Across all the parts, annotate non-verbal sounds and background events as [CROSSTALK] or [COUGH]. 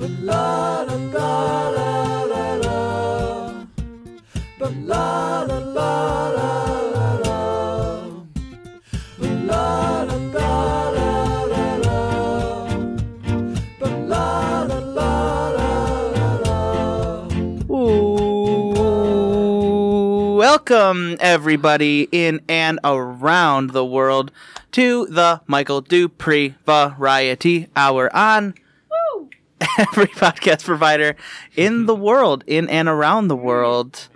Ooh, welcome everybody in and around the world to the Michael Dupree Variety Hour on [LAUGHS] every podcast provider in the world, in and around the world.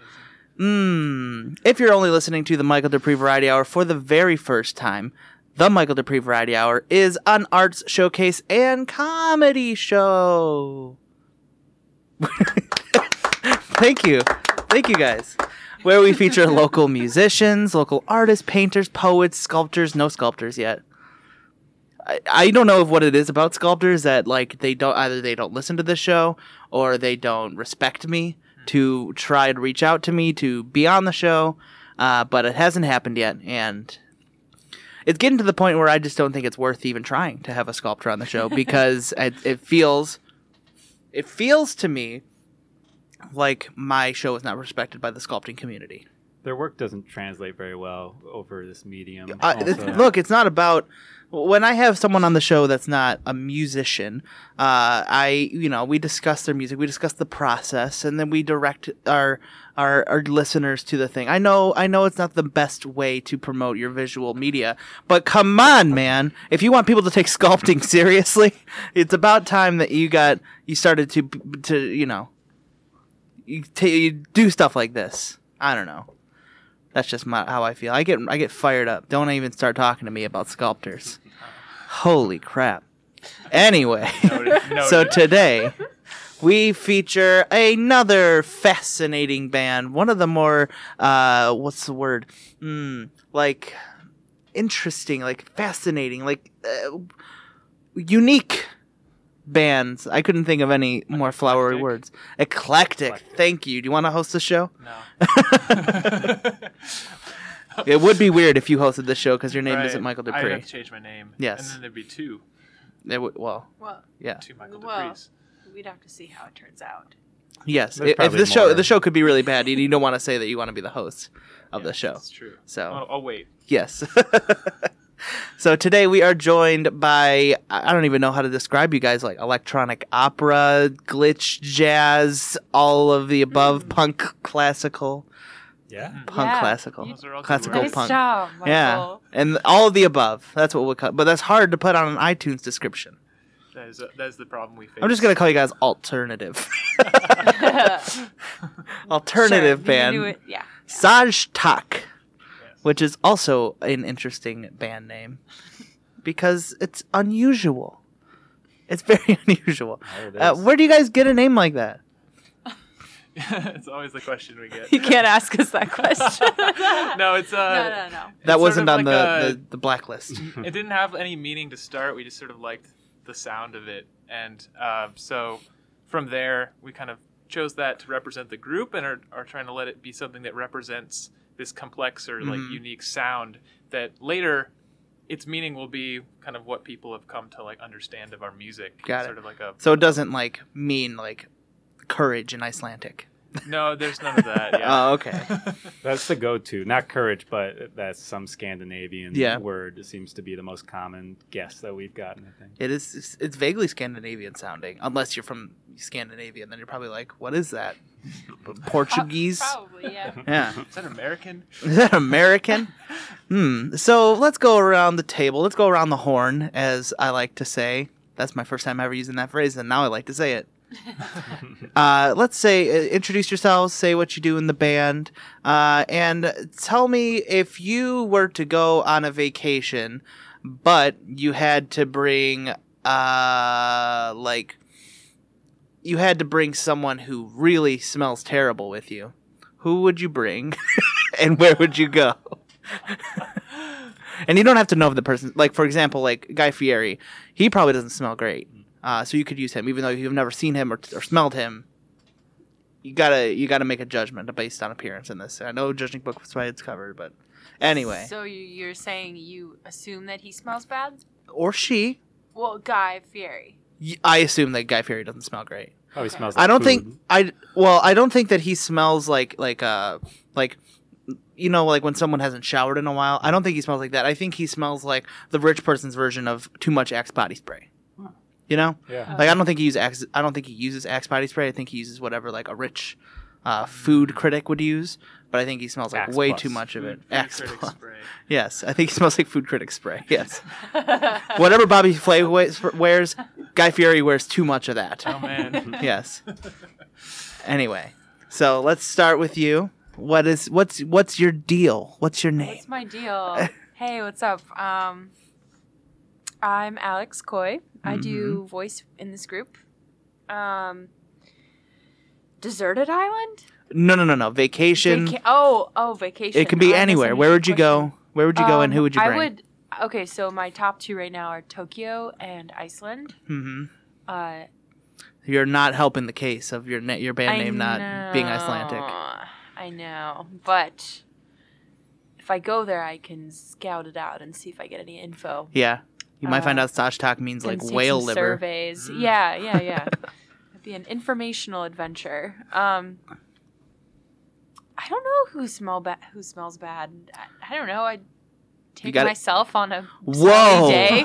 Mm. If you're only listening to the Michael Dupree Variety Hour for the very first time, the Michael Dupree Variety Hour is an arts showcase and comedy show. [LAUGHS] Thank you. Thank you guys. Where we feature local musicians, local artists, painters, poets, sculptors, no sculptors yet. I, I don't know if what it is about sculptors that like they don't either they don't listen to the show or they don't respect me to try and reach out to me to be on the show. Uh, but it hasn't happened yet and it's getting to the point where I just don't think it's worth even trying to have a sculptor on the show [LAUGHS] because it, it feels it feels to me like my show is not respected by the sculpting community. Their work doesn't translate very well over this medium. Uh, it's- look, it's not about when I have someone on the show that's not a musician. Uh, I, you know, we discuss their music, we discuss the process, and then we direct our our our listeners to the thing. I know, I know, it's not the best way to promote your visual media, but come on, man! If you want people to take [LAUGHS] sculpting seriously, it's about time that you got you started to to you know you, ta you do stuff like this. I don't know. That's just my, how I feel. I get I get fired up. Don't even start talking to me about sculptors. Holy crap. Anyway, [LAUGHS] so today we feature another fascinating band. One of the more uh what's the word? Mm, like interesting, like fascinating, like uh, unique bands. I couldn't think of any more flowery Eclectic? words. Eclectic. Eclectic. Thank you. Do you want to host the show? No. [LAUGHS] [LAUGHS] [LAUGHS] It would be weird if you hosted the show because your name Right. isn't Michael Dupree. I'd have to change my name. Yes. And then there'd be two. It would, well, Well, yeah, Two Michael Well, Duprees. we'd have to see how it turns out. yes. There's If, if probably the show the show could be really bad, you, you don't want to say that you want to be the host of the show. That's true. So I'll, I'll wait. yes. [LAUGHS] so today we are joined by I I don't even know how to describe you guys like electronic opera, glitch, jazz, all of the above, mm. punk, classical, yeah. punk, Yeah. classical, Those are all classical nice punk. job, Yeah, and all of the above. That's what we'll cut. But that's hard to put on an iTunes description. That is, that is the problem we face. I'm just gonna call you guys alternative. [LAUGHS] [LAUGHS] alternative Sure, you can do band. it- Yeah. saajtak, Yes. which is also an interesting band name because it's unusual. It's very [LAUGHS] unusual. It Uh, where do you guys get a name like that? [LAUGHS] it's always the question we get. You can't ask us that question. [LAUGHS] no, it's uh. no, no, no. That wasn't on like the, a- the, the blacklist. [LAUGHS] it didn't have any meaning to start. We just sort of liked the sound of it, and uh, so from there we kind of chose that to represent the group, and are, are trying to let it be something that represents this complex or like Mhm. unique sound that later its meaning will be kind of what people have come to like understand of our music. Got it. sort of like a So it doesn't like mean like courage in Icelandic. no, there's none of that. Yeah. [LAUGHS] Oh, okay. [LAUGHS] That's the go-to. Not courage, but that's some Scandinavian Yeah. word. It seems to be the most common guess that we've gotten. I think. It is. It's, it's vaguely Scandinavian sounding, unless you're from Scandinavia. Then you're probably like, "What is that? [LAUGHS] Portuguese? Probably, yeah. Yeah, Is that American? is that American? Hmm. So let's go around the table. Let's go around the horn, as I like to say. That's my first time ever using that phrase, and now I like to say it. [LAUGHS] Uh, let's say, uh, introduce yourselves, say what you do in the band, uh, and tell me if you were to go on a vacation, but you had to bring, uh, like, you had to bring someone who really smells terrible with you. Who would you bring, [LAUGHS] and where would you go? [LAUGHS] and you don't have to know the person, like, for example, like Guy Fieri, he probably doesn't smell great. Uh, so you could use him, even though you've never seen him or, or smelled him. You gotta you gotta make a judgment based on appearance in this. I know judging book was why it's covered, but anyway, So you- you're saying you assume that he smells bad? or she, Well, Guy Fieri. I assume that Guy Fieri doesn't smell great. Probably smells. Like I don't food. think I well, I don't think that he smells like like uh like you know like when someone hasn't showered in a while. I don't think he smells like that. I think he smells like the rich person's version of too much Axe body spray. Huh. You know? Yeah. Like I don't think he uses Axe I don't think he uses Axe body spray. I think he uses whatever like a rich uh, food critic would use, but I think he smells like Axe way Plus. too much of it. Food Axe critic Plus. spray. [LAUGHS] Yes, I think he smells like food critic spray. [LAUGHS] Yes. Whatever Bobby Flay wears, wears, Guy Fieri wears too much of that. Oh man. [LAUGHS] Yes. Anyway, so let's start with you. What is what's what's your deal? What's your name? What's my deal? hey, what's up? Um, I'm Alex Koi. I Mm-hmm. do voice in this group. Um, Deserted Island. No, no, no, no. Vacation. Vaca- oh, oh, vacation. it can be Oh, anywhere. Where would you go? Where would you go, and Um, who would you bring? I would. Okay, so my top two right now are Tokyo and Iceland. hmm Uh, You're not helping the case of your na- your band I name not being Icelandic. I know, but if I go there, I can scout it out and see if I get any info. Yeah, you might find Uh, out saajtak means like whale some liver. surveys. Yeah, yeah, [LAUGHS] yeah. It'd be an informational adventure. Um, I don't know who smell bad. Who smells bad? I, I don't know. I take gotta- myself on a Whoa. sunny day.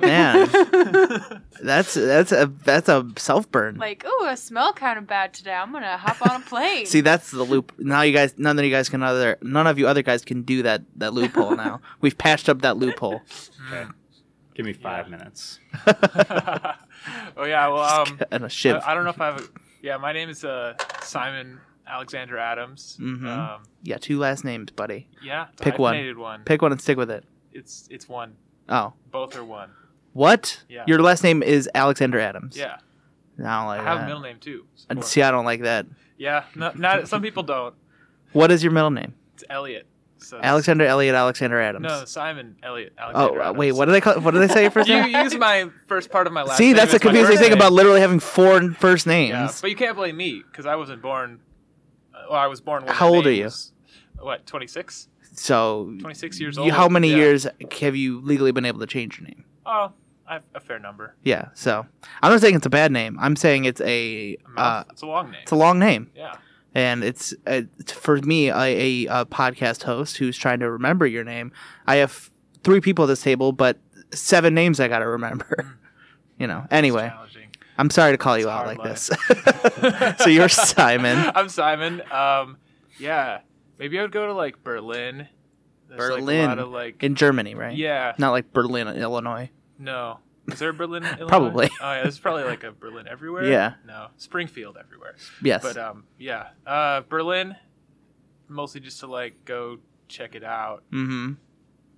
[LAUGHS] Man, [LAUGHS] that's that's a that's a self burn. like, oh, I smell kind of bad today. I'm gonna hop on a plane. See, that's the loop. Now you guys, none of you guys can other, none of you other guys can do that that loophole. Now we've patched up that loophole. Okay. Give me five minutes. [LAUGHS] oh yeah. Well, um, and a shiv. I, I don't know if I have. A, yeah, my name is uh, Simon Alexander Adams. Mm-hmm. Um, yeah, two last names, buddy. yeah, Pick one. hyphenated one. Pick one and stick with it. It's it's one. Oh, Both are one. what? Yeah. Your last name is Alexander Adams. Yeah, I don't like I have that. a middle name too. And see, I don't like that. Yeah, no, not some people don't. What is your middle name? It's Elliot. So Alexander Elliot Alexander Adams. No, Simon Elliot. Oh, Alexander uh, Adams. wait. What did they call? What did they say first [LAUGHS] You name? use my first part of my last See, that's my confusing thing name. about literally having four first names. Yeah, but you can't blame me because I wasn't born. uh, Well, I was born when. How old are you? what, 26? so, 26 years old. how many Yeah. years have you legally been able to change your name? Oh, I have a fair number. Yeah. So, I'm not saying it's a bad name. I'm saying it's a A uh, it's a long name. it's a long name. yeah. And it's, uh, for me a, a, a podcast host who's trying to remember your name i have three people at this table but seven names i gotta remember [LAUGHS] you know anyway i'm sorry to call you out like this [LAUGHS] so you're simon [LAUGHS] I'm Simon. Um, yeah. Maybe I would go to like Berlin. There's, like, berlin of, like, in germany right yeah. not like berlin illinois No. Is there a Berlin? [LAUGHS] Illinois? Probably. Oh yeah, there's probably like a Berlin everywhere. Yeah. No, Springfield everywhere. yes But um, yeah, uh, Berlin, mostly just to like go check it out. mm-hmm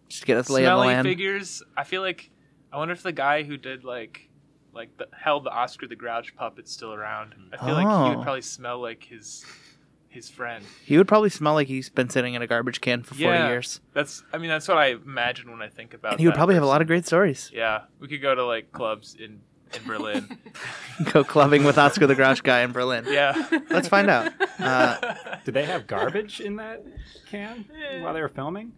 just get us lay of the Smelly land figures. I feel like I wonder if the guy who did like like the, held the Oscar the Grouch puppet's still around. I feel like he Oh. would probably smell like his his friend. he would probably smell like he's been sitting in a garbage can for 40 Yeah. years That's I mean that's what I imagine when I think about. and he would that probably have a lot of great stories Yeah, we could go to like clubs in in Berlin. [LAUGHS] go clubbing with oscar the grouch guy in berlin yeah. let's find out uh, [LAUGHS] Did they have garbage in that can while they were filming?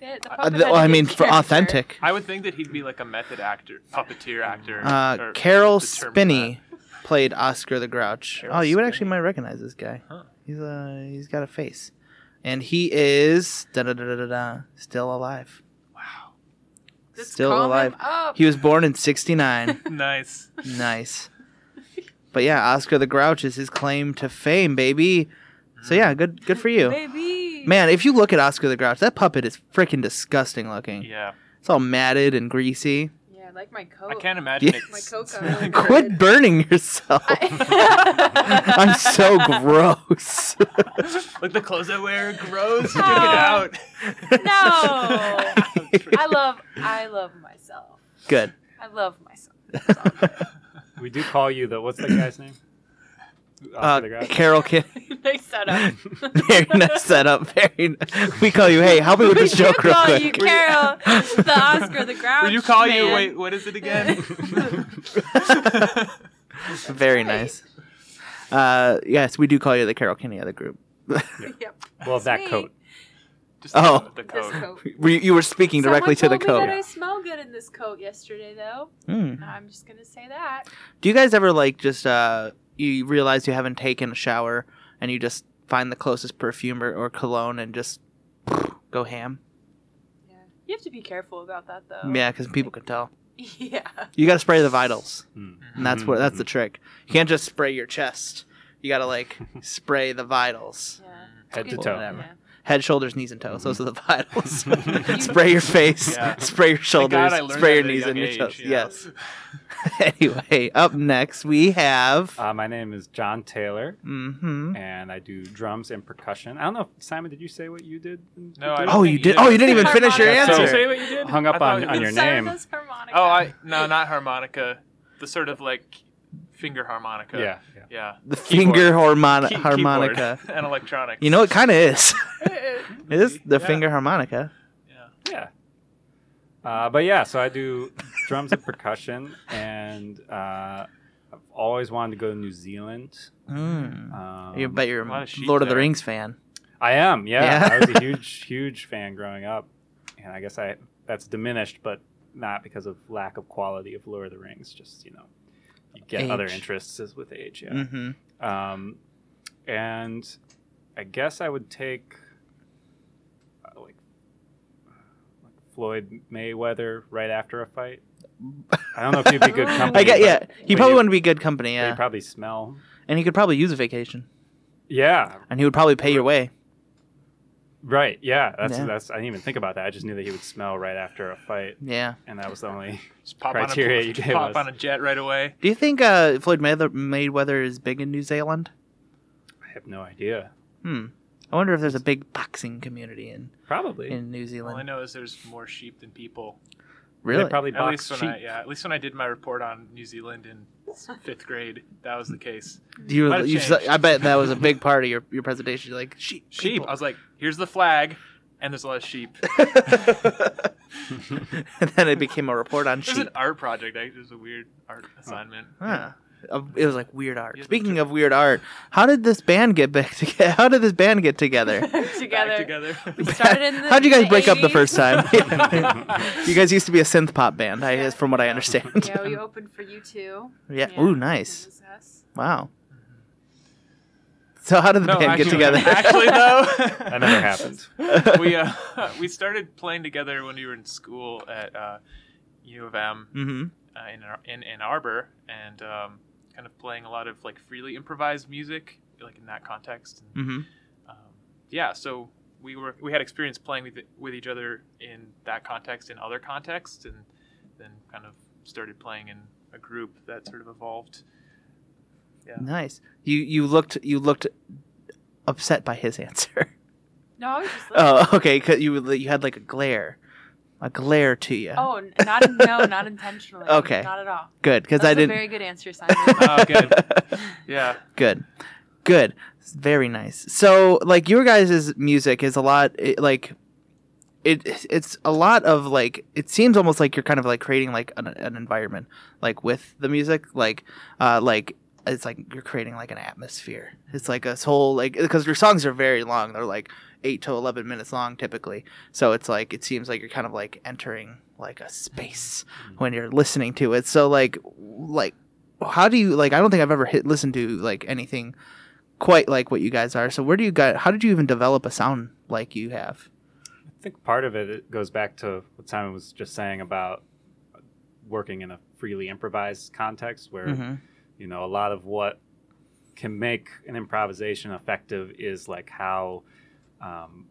The- the uh, the- well, a i good mean for authentic I would think that he'd be like a method actor, puppeteer actor. Uh, Caroll the term Spinney played Oscar the Grouch. Carol oh, you would actually might recognize this guy. Huh. He's uh, he's got a face, and he is da da da da da da still alive. Wow. Just still call him alive. up. He was born in '69. [LAUGHS] Nice. nice. But yeah, Oscar the Grouch is his claim to fame, baby. So yeah, good good for you. [LAUGHS] Baby. Man, if you look at Oscar the Grouch, that puppet is freaking disgusting looking. Yeah. It's all matted and greasy. Yeah, I like my coat. I can't imagine Yeah. it. My coat got really great. Quit burning yourself. [LAUGHS] I'm so gross. [LAUGHS] Like the clothes I wear, gross. Check it out. no. [LAUGHS] I love I love myself. Good. I love myself. That's all I'm saying. We do call you the what's that guy's name? Uh, Oscar the Grouch? Carol Kin. nice setup. Very nice setup. Very. Nice. We call you. Hey, help me with this [LAUGHS] We joke real call quick. you Carol, the Oscar the Grouch. Would you call you? Wait, what is it again? [LAUGHS] [LAUGHS] Very nice. Uh, yes, we do call you the Caroll Spinney of the group. Yep. Well, that Sweet. coat. Just Oh. the, the This coat. coat. Were you, you were speaking directly Someone to the told coat. Me that I smell good in this coat yesterday, though. Hmm. I'm just gonna say that. Do you guys ever like just uh you realize you haven't taken a shower and you just find the closest perfume or, or cologne and just go ham? Yeah, you have to be careful about that, though. Yeah, because people can tell. [LAUGHS] Yeah. You got to spray the vitals, Hmm. and that's what that's the trick. You can't just spray your chest. You got to like [LAUGHS] spray the vitals. Yeah. Head to toe. Whatever. yeah. Head, shoulders, knees, and toes. Those are the [LAUGHS] vitals. [LAUGHS] [LAUGHS] spray your face. Yeah. Spray your shoulders. God Spray your that at a knees and your age, toes. you know? Yes. anyway, up next we have. Uh, my name is John Taylor, hmm and I do drums and percussion. I don't know, if, Simon. Did you say what you did? No, I Oh, don't you think did. either Oh, you didn't even finish your Harmonica. So- answer. Say what you did. Hung up on, on your Simon name. Oh, I no, not harmonica. The sort of like finger harmonica. Yeah, yeah. Yeah. The Keyboard. finger harmoni- Key- harmonica. [LAUGHS] and electronics. You know, it kind of is. [LAUGHS] it is the Yeah. finger harmonica. Yeah. Yeah. Uh, but yeah, so I do drums and percussion, and uh, I've always wanted to go to New Zealand. Mm. Um, you bet you're a lot a of Lord of the there. Rings fan. I am. Yeah, Yeah. I was a [LAUGHS] huge, huge fan growing up, and I guess I that's diminished, but not because of lack of quality of Lord of the Rings. Just you know, you get other interests as with age. Yeah. Mm-hmm. Um, and I guess I would take uh, like, like Floyd Mayweather right after a fight. I don't know if he'd be good [LAUGHS] company. I get. Yeah, he probably you- wouldn't be good company. but he'd Yeah, probably smell. and he could probably use a vacation, Yeah, and he would probably pay your way. Right. Yeah, that's Yeah. that's. I didn't even think about that. I just knew that he would smell right after a fight, Yeah. and that was the only. Just pop Criteria on you a, gave pop us. on a jet right away. Do you think uh, Floyd Mayweather, Mayweather is big in New Zealand? I have no idea. Hmm. I wonder if there's a big boxing community in Probably. in New Zealand. All I Zealand. know is there's more sheep than people. Really? They probably At box least when sheep. I yeah, at least when I did my report on New Zealand in fifth grade, that was the case. you, Might you, changed. I bet that was a big part of your, your presentation. You're like sheep. Sheep. people." I was like, here's the flag, and there's a lot of sheep. [LAUGHS] and then it became a report on It was sheep. an art project. It was a weird art assignment. Huh. Uh, It was like weird art. Speaking of weird art, how did this band get back together? How did this band get together? [LAUGHS] together. Together. [LAUGHS] We started in the. How'd you guys the break up the first time? [LAUGHS] you guys used to be a synth pop band, I guess, from what I understand. Yeah, we opened for U2. Yeah. Yeah, Ooh, nice. Wow. So how did the no, band actually, get together? actually though, That never happened. we uh, we started playing together when we were in school at uh, U of M mm-hmm. uh, in Ar- in Ann Arbor, and um, kind of playing a lot of like freely improvised music, like in that context. And, Mm-hmm. um, yeah, so we were we had experience playing with with each other in that context, in other contexts, and then kind of started playing in a group that sort of evolved. Yeah. Nice. You you looked you looked upset by his [LAUGHS] answer. No, I was just listening. Oh, okay. 'cause you you had like a glare, a glare to you. Oh, n- not no, not intentionally. [LAUGHS] Okay. Not at all. good because I didn't. very good answer, Simon. [LAUGHS] Oh, good. [LAUGHS] Yeah. good good very nice so like your guys' music is a lot it, like it it's a lot of like it seems almost like you're kind of like creating like an, an environment like with the music like uh like it's like you're creating like an atmosphere it's like this whole like because your songs are very long they're like 8 to 11 minutes long typically. So it's like it seems like you're kind of like entering like a space when you're listening to it. So like like how do you like i don't think i've ever hit listened to like anything quite like what you guys are. So where do you guys how did you even develop a sound like you have? I think part of it, it goes back to what Simon was just saying about working in a freely improvised context where mm-hmm. you know a lot of what can make an improvisation effective is like how um,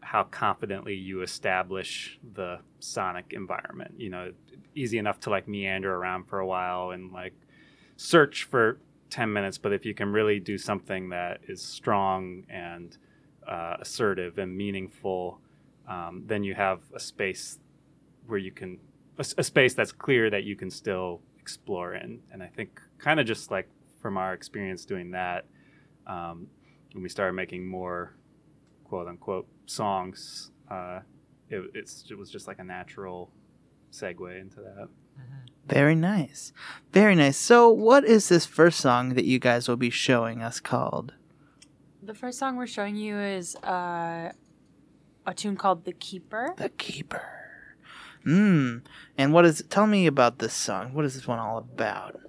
how confidently you establish the sonic environment. You know easy enough to like meander around for a while and like search for 10 minutes but if you can really do something that is strong and uh, assertive and meaningful um, then you have a space where you can a space that's clear that you can still explore in. And i think kind of just like from our experience doing that um, when we started making more quote unquote songs uh, it, it's, it was just like a natural segue into that very nice very nice so what is this first song that you guys will be showing us called The first song we're showing you is uh, a tune called "The Keeper." The Keeper. Hmm. And what is? Tell me about this song. What is this one all about?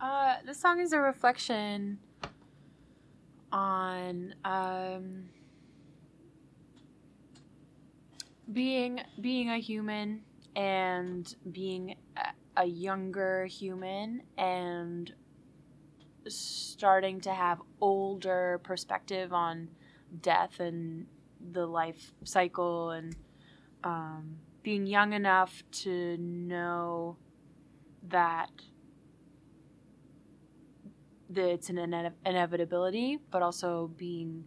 Uh, this song is a reflection on um, being being a human and being a, younger human and starting to have older perspective on death and the life cycle and um, being young enough to know that that it's an ine- inevitability, but also being,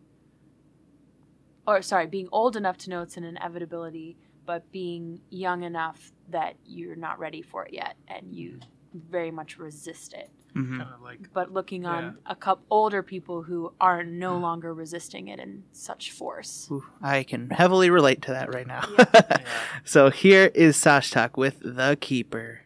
or sorry, being old enough to know it's an inevitability, but being young enough that you're not ready for it yet and you very much resist it. hmm Kind of like But looking on Yeah. a couple older people who are no longer resisting it in such force. Ooh, I can heavily relate to that right now. yeah. [LAUGHS] so here is saajtak with The Keeper.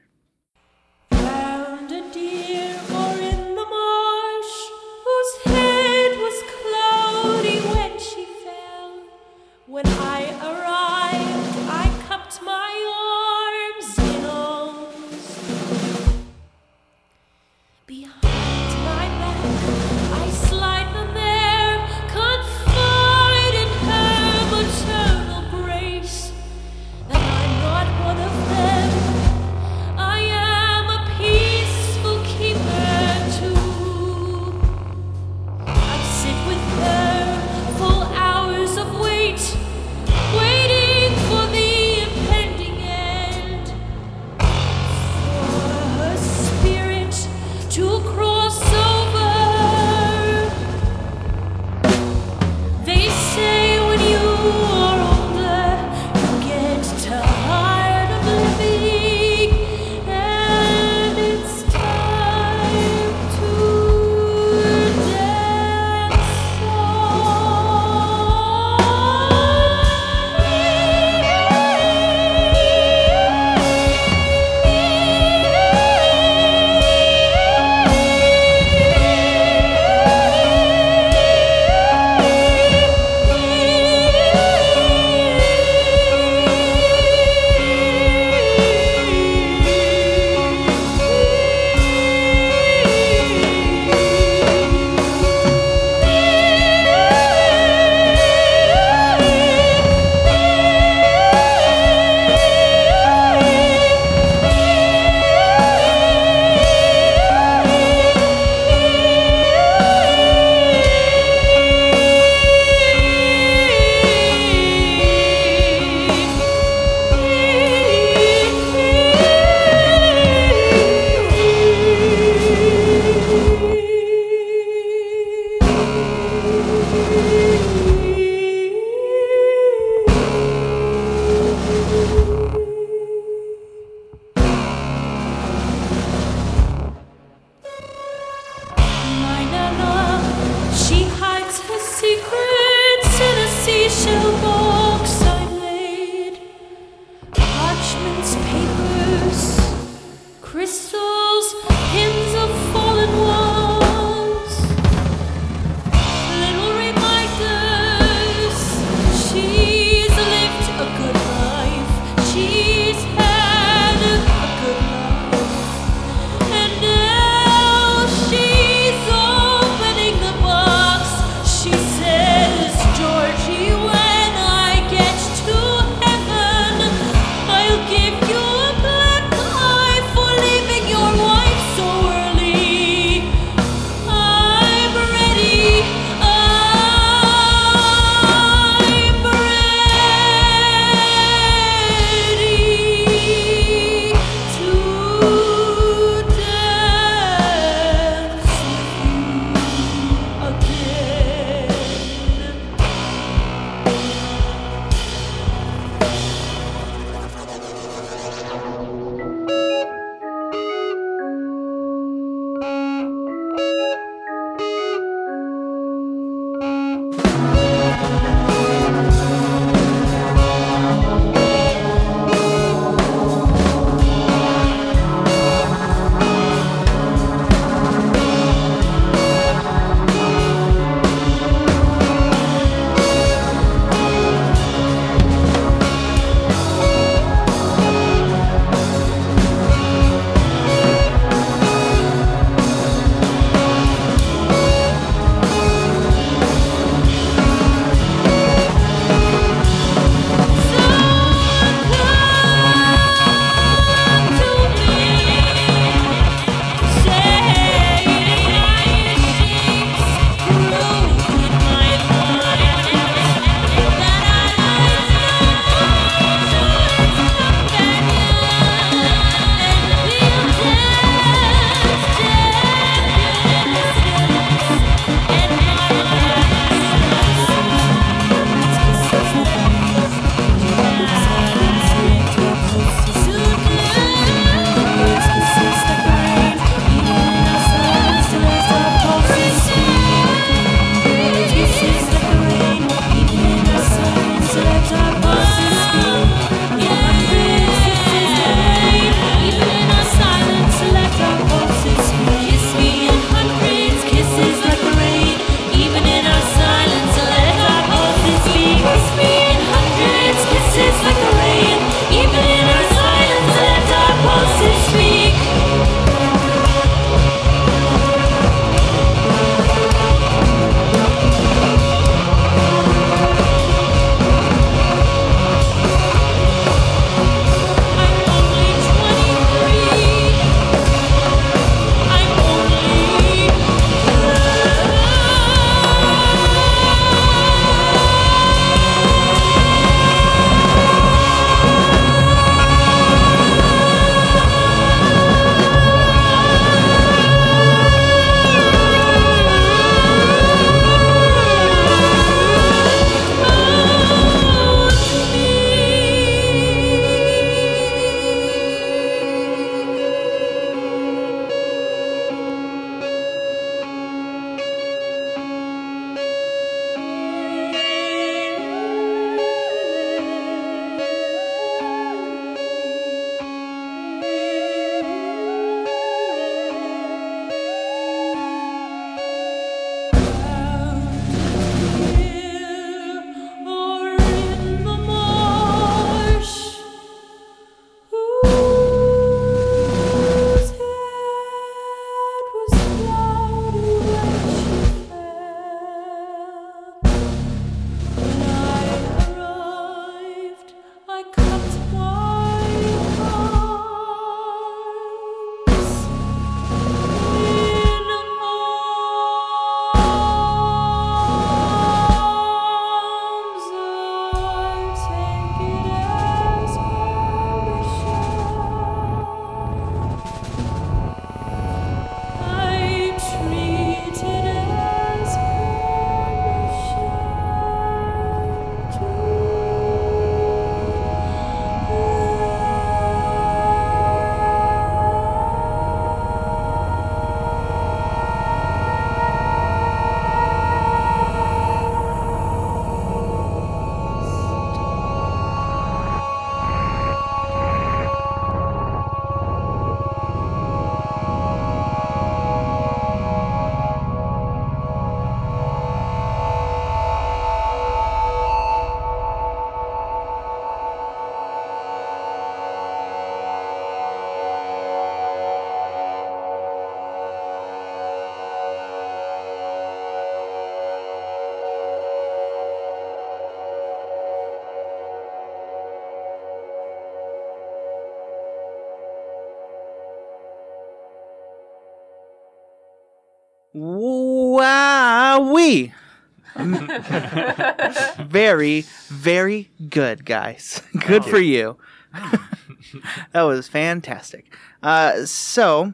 [LAUGHS] very, very good, guys. [LAUGHS] Good Thank for you. [LAUGHS] that was fantastic. Uh, so,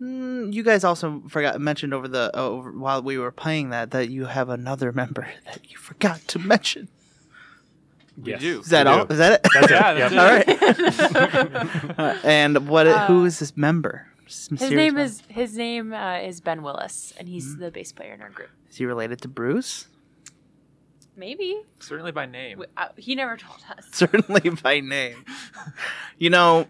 mm, you guys also forgot mentioned over the over, while we were playing that that you have another member that you forgot to mention. We Yes. do. Is that We all? do. Is that it? That's it. Yeah, Yep. that's all right. Uh, and what? who Uh, is this member? This His name member? is his name uh, is Ben Willis, and he's the bass player in our group. Is he related to Bruce? Maybe Certainly by name. W- uh, he never [LAUGHS] told us. [LAUGHS] certainly by name. You know,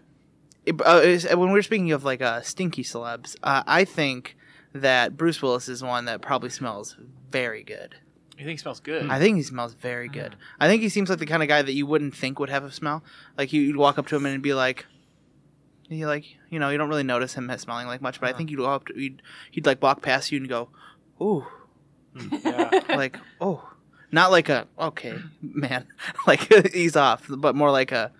it- uh, is- when we're speaking of like uh, stinky celebs, uh, I think that Bruce Willis is one that probably smells very good. You think he smells good? I think he smells very good. I think he seems like the kind of guy that you wouldn't think would have a smell. Like you- you'd walk up to him and be like, he like you know you don't really notice him smelling like much, but I Uh-huh. think you'd go up to he'd, he'd like walk past you and go, ooh, yeah. [LAUGHS] like oh, not like a okay [CLEARS THROAT] man, [LAUGHS] like [LAUGHS] he's off, but more like a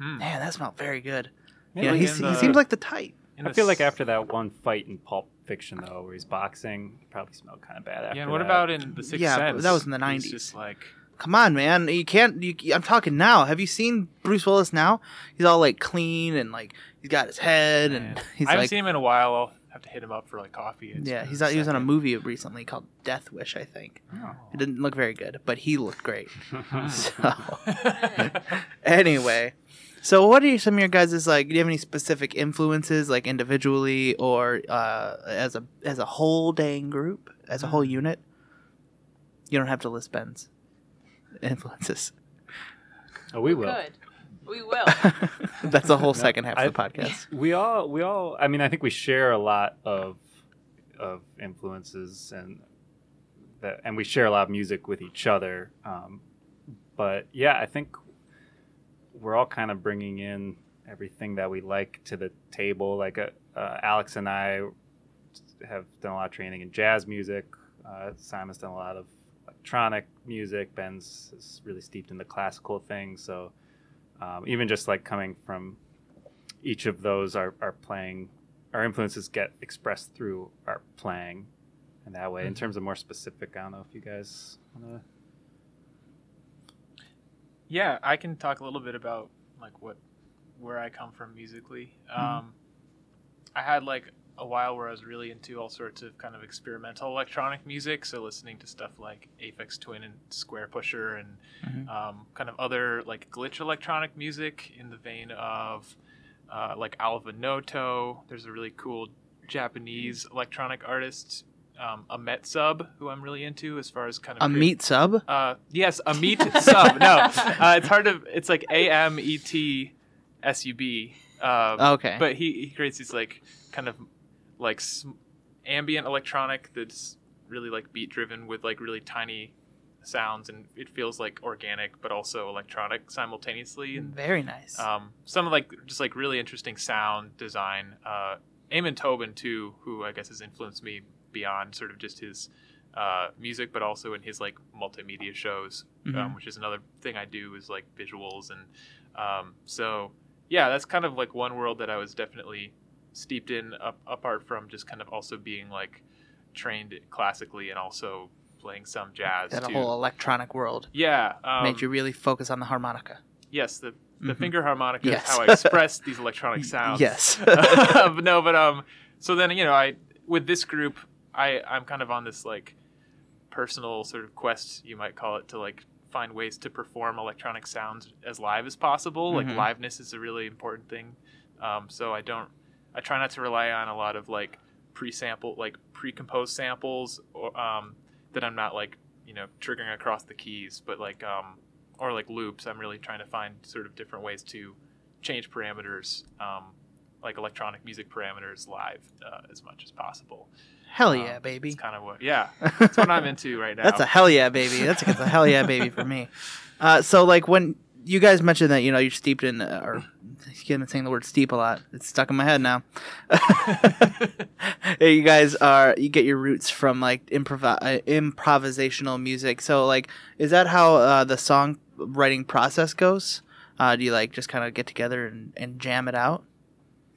Hmm. man that smelled very good. Yeah, Yeah, like he's, he seems like the type. I the feel like after that one fight in Pulp Fiction, though, where he's boxing, he probably smelled kind of bad after Yeah, and what that. about in the Sixth Yeah, Sense? that was in the He's 90s. just like Come on, man, you can't. You, I'm talking now. Have you seen Bruce Willis now? He's all like clean and like he's got his head and [LAUGHS] he's I haven't like seen him in a while. I'll have to hit him up for like coffee. It's yeah been he's he was on a movie recently called Death Wish I think. Oh. It didn't look very good, but he looked great. [LAUGHS] so anyway, so what are some of your guys' like? Do you have any specific influences, like individually or uh, as a as a whole dang group, as a whole Hmm. unit? You don't have to list Ben's influences. Oh, we will. Good. We will. [LAUGHS] That's the whole second half I- of the podcast. [LAUGHS] We all, we all. I mean, I think we share a lot of of influences, and that, and we share a lot of music with each other. Um, but yeah, I think we're all kind of bringing in everything that we like to the table. Like uh, uh, Alex and I have done a lot of training in jazz music. Uh, Simon's done a lot of electronic music. Ben's is really steeped in the classical things. So um, even just like coming from each of those, our, our playing, our influences get expressed through our playing. And that way, in terms of more specific, I don't know if you guys want to. Yeah, I can talk a little bit about like what where I come from musically. Um, I had like a while where I was really into all sorts of kind of experimental electronic music, so listening to stuff like Aphex Twin and Squarepusher and Mhm. um, kind of other like glitch electronic music in the vein of uh, like Alva Noto. There's a really cool Japanese electronic artist, um, Ametsub, who I'm really into as far as kind of A meat sub? uh, yes, a meat sub. No, [LAUGHS] uh, it's hard to. It's like A M E T S U B. Uh, Okay. But he, he creates these like kind of like ambient electronic that's really like beat driven with like really tiny sounds and it feels like organic but also electronic simultaneously and Very nice. um, some of like just like really interesting sound design. Uh, Amon Tobin too, who I guess has influenced me beyond sort of just his uh, music, but also in his like multimedia shows, um, Mhm. which is another thing I do is like visuals and um, so yeah, that's kind of like one world that I was definitely steeped in, up, apart from just kind of also being like trained classically and also playing some jazz that too. whole electronic world yeah, um, made you really focus on the harmonica. Yes, the the Mhm. finger harmonica Yes. is how I express these electronic [LAUGHS] sounds. Yes. [LAUGHS] no, but um, so then you know, I with this group, I I'm kind of on this like personal sort of quest, you might call it, to like find ways to perform electronic sounds as live as possible. Mhm. Like liveness is a really important thing. Um, so I don't, I try not to rely on a lot of like pre-sample, like pre-composed samples, or um, that I'm not like you know triggering across the keys, but like um, or like loops. I'm really trying to find sort of different ways to change parameters, um, like electronic music parameters live uh, as much as possible. Hell Um, yeah, baby. It's kind of what, yeah, [LAUGHS] that's what I'm into right now. That's a hell yeah, baby. That's a, that's a hell yeah, baby for me. [LAUGHS] Uh, so like when you guys mentioned that you know you're steeped in uh, or you've saying the word steep a lot. It's stuck in my head now. [LAUGHS] you guys are you get your roots from like improv uh, improvisational music. So like is that how uh, the song writing process goes? Uh, do you like just kind of get together and, and jam it out?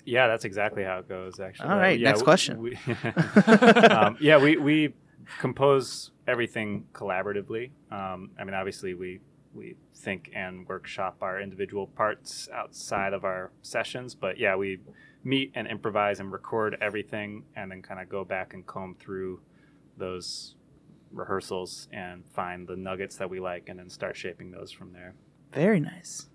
Yeah, that's exactly how it goes. Actually. All right, Yeah, next w- question. We, [LAUGHS] [LAUGHS] um, yeah, we we compose everything collaboratively. Um, I mean, obviously, we we think and workshop our individual parts outside of our sessions, but yeah, we meet and improvise and record everything, and then kind of go back and comb through those rehearsals and find the nuggets that we like, and then start shaping those from there. Very nice.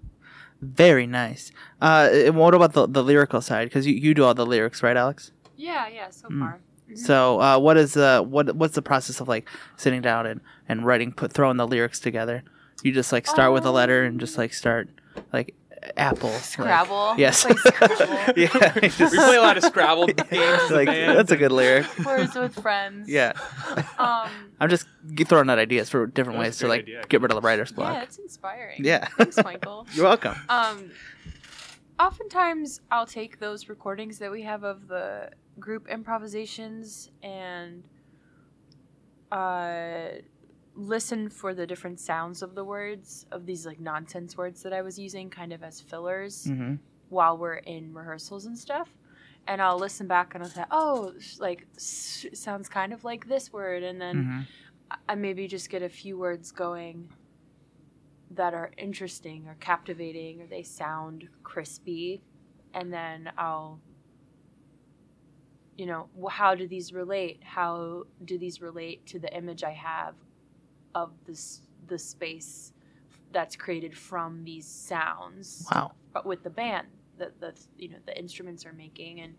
Very nice. Uh, and what about the, the lyrical side? Because you, you do all the lyrics, right, Alex? Yeah, yeah, so Mm. far. So, uh, what is uh, what what's the process of like sitting down and, and writing, put throwing the lyrics together? You just like start with a letter and just like start like apple like- Scrabble. yes. Play Scrabble. [LAUGHS] yeah. [LAUGHS] we play a lot of Scrabble [LAUGHS] games. like that's a good lyric. Words with friends. Yeah. Um. I'm just throwing out ideas for different ways to like idea, get rid of the actually. writer's Yeah, it's inspiring. Yeah. Thanks, Michael. You're welcome. Um, oftentimes I'll take those recordings that we have of the group improvisations and uh, listen for the different sounds of the words of these like nonsense words that I was using, kind of as fillers hmm while we're in rehearsals and stuff. And I'll listen back and I'll say, "Oh, like sounds kind of like this word," and then hmm I maybe just get a few words going that are interesting or captivating or they sound crispy. And then I'll you know how do these relate? How do these relate to the image I have of this the space that's created from these sounds. Wow. but with the band that the you know the instruments are making and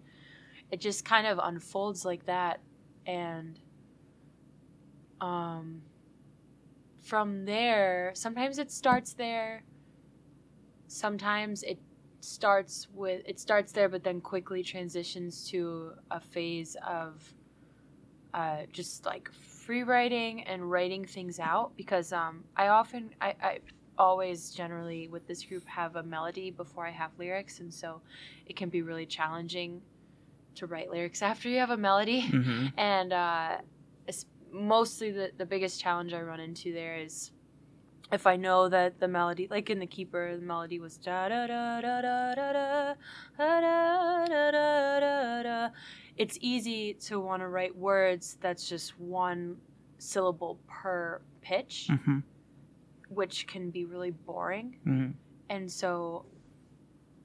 it just kind of unfolds like that. And um from there sometimes it starts there. Sometimes it starts with it starts there but then quickly transitions to a phase of uh, just like free writing and writing things out because um, I often I, I always generally with this group have a melody before I have lyrics and so it can be really challenging to write lyrics [LAUGHS] after you have a melody. Hmm and uh, it's mostly the, the biggest challenge I run into there is if I know that the melody, like in the Keeper, the melody was da da da da da da da da da da da da. It's easy to want to write words that's just one syllable per pitch, hmm which can be really boring. hmm And so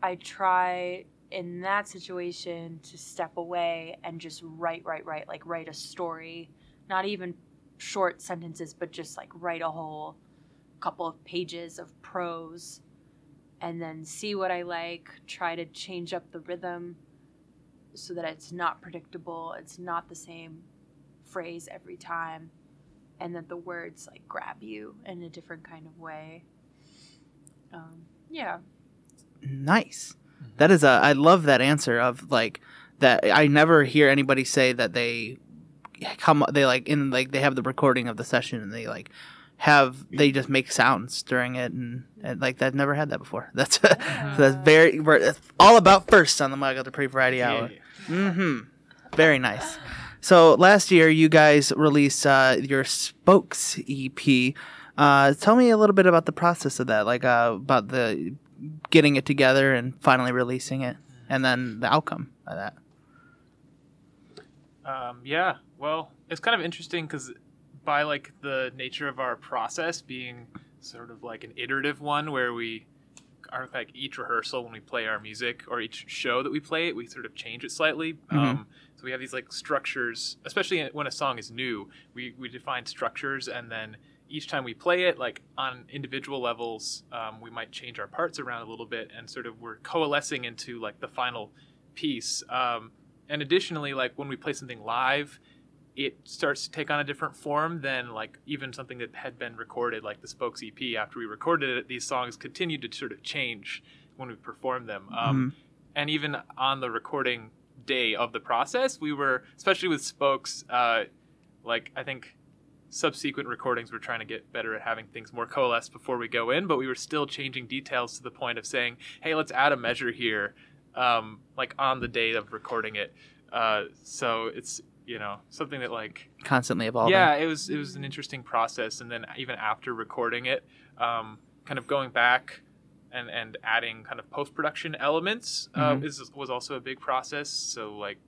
I try in that situation to step away and just write, write, write, like write a story, not even short sentences, but just like write a whole couple of pages of prose and then see what I like, try to change up the rhythm so that it's not predictable, it's not the same phrase every time, and that the words like grab you in a different kind of way. Um, yeah. Nice. That is a. I love that answer of like that. I never hear anybody say that they come. They like in like they have the recording of the session and they like have they just make sounds during it and, and like I've never had that before. [LAUGHS] That's that's very. We're it's all about first on the Michael Dupree Variety Hour. Mm-hmm. Very nice. So last year you guys released uh, your Spokes EP. Uh, tell me a little bit about the process of that, like uh, about the getting it together and finally releasing it, and then the outcome of that. Um, yeah, well, it's kind of interesting because by like the nature of our process being sort of like an iterative one, where we are like each rehearsal when we play our music or each show that we play it, we sort of change it slightly. Um, so we have these like structures, especially when a song is new, we we define structures and then. Each time we play it, like on individual levels, um, we might change our parts around a little bit, and sort of we're coalescing into like the final piece. Um, and additionally like when we play something live it starts to take on a different form than like even something that had been recorded like the spokes ep after we recorded it these songs continued to sort of change when we performed them um, and even on the recording day of the process we were especially with spokes uh, like i think subsequent recordings we're trying to get better at having things more coalesced before we go in but we were still changing details to the point of saying hey let's add a measure here um, like on the day of recording it. Uh, so it's you know something that like Constantly evolving. yeah, it was it was an interesting process, and then even after recording it, um, kind of going back and and adding kind of post production elements uh, Mhm. is was also a big process. So like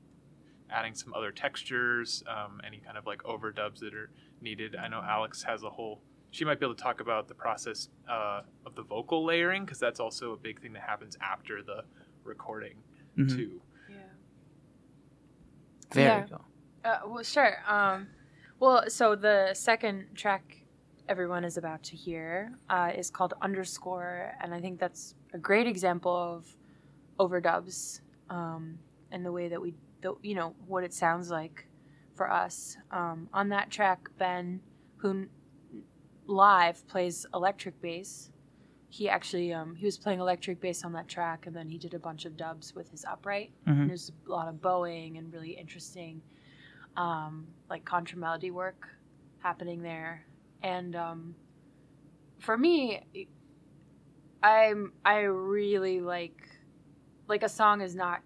adding some other textures, um, any kind of like overdubs that are needed. I know Alex has a whole. She might be able to talk about the process uh, of the vocal layering because that's also a big thing that happens after the recording Mhm. too. Yeah. Very Yeah. cool. Uh, well, sure. Um, well, so the second track everyone is about to hear uh, is called Underscore, and I think that's a great example of overdubs um, and the way that we, the, you know, what it sounds like for us. Um, on that track, Ben, who live plays electric bass. He actually um, he was playing electric bass on that track, and then he did a bunch of dubs with his upright. Mhm. And there's a lot of bowing and really interesting, um, like contra melody work happening there. And um, for me, I'm I really like like a song is not.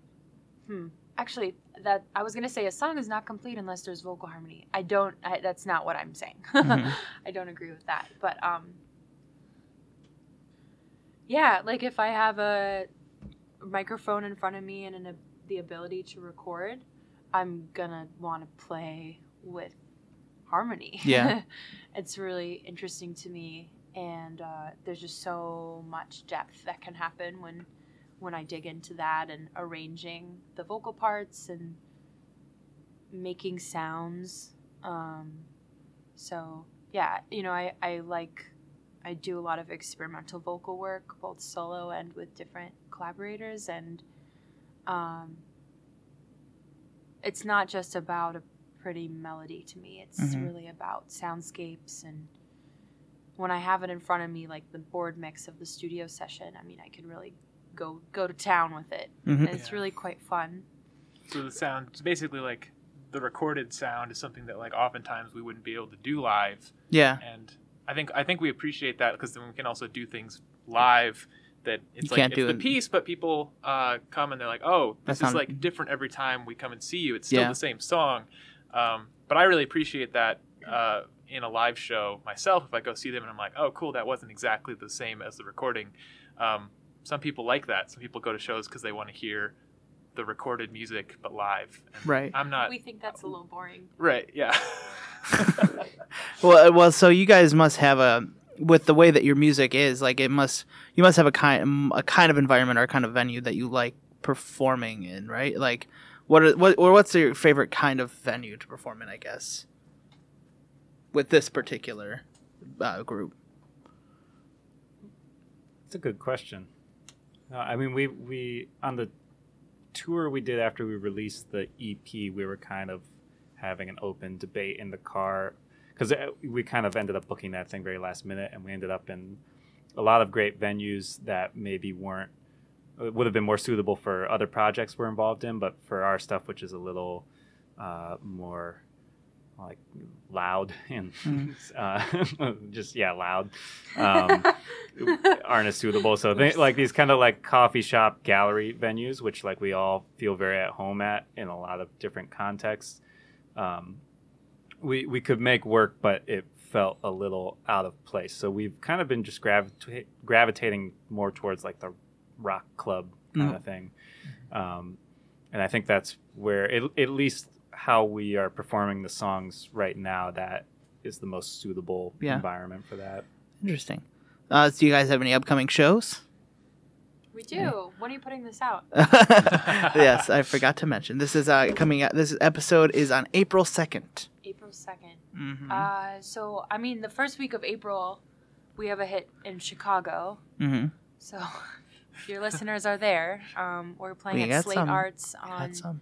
Hmm. Actually, that I was gonna say a song is not complete unless there's vocal harmony. I don't. I, that's not what I'm saying. [LAUGHS] Mhm. I don't agree with that. But um, yeah, like if I have a microphone in front of me and an, the ability to record, I'm gonna want to play with harmony. Yeah. [LAUGHS] it's really interesting to me, and uh, there's just so much depth that can happen when when I dig into that and arranging the vocal parts and making sounds. Um, so yeah, you know, I, I like I do a lot of experimental vocal work, both solo and with different collaborators, and um, it's not just about a pretty melody to me. It's Mhm. really about soundscapes and when I have it in front of me, like the board mix of the studio session, I mean, I can really go go to town with it, Mhm. and it's Yeah. really quite fun. So the sound, it's basically like the recorded sound is something that like oftentimes we wouldn't be able to do live, Yeah. and I think I think we appreciate that because then we can also do things live that it's You like it's the it- piece, but people uh, come and they're like, oh, That this is sound- like different every time we come and see you. It's still Yeah. the same song, um, but I really appreciate that. Uh, in a live show myself, if I go see them and I'm like, oh, cool, that wasn't exactly the same as the recording. Um, some people like that. Some people go to shows because they want to hear the recorded music but live. And Right. I'm not we think that's a little boring. right. Yeah. [LAUGHS] Well, uh, well, so you guys must have a with the way that your music is like it must you must have a kind a kind of environment or a kind of venue that you like performing in, right? Like what are, what or what's your favorite kind of venue to perform in? I guess with this particular uh, group. It's a good question. Uh, I mean, we we on the tour we did after we released the EP, we were kind of having an open debate in the car because we kind of ended up booking that thing very last minute, and we ended up in a lot of great venues that maybe weren't uh, would have been more suitable for other projects we're involved in, but for our stuff, which is a little uh, more like loud [LAUGHS] and uh, [LAUGHS] just yeah loud um, [LAUGHS] aren't as suitable. So like these kind of like coffee shop gallery venues, which like we all feel very at home at in a lot of different contexts. Um, we we could make work, but it felt a little out of place. So we've kind of been just gravita- gravitating more towards like the rock club kind Mm. of thing. Um, and I think that's where, it, at least how we are performing the songs right now, that is the most suitable Yeah. environment for that. Interesting. Uh, do you guys have any upcoming shows? We do. When are you putting this out? [LAUGHS] yes, I forgot to mention. This is uh, coming out. This episode is on April second. April 2nd. Mm-hmm. Uh, so, I mean, the first week of April, we have a hit in Chicago. mm-hmm. So, if [LAUGHS] your listeners are there, um, we're playing We at Slate some. Arts on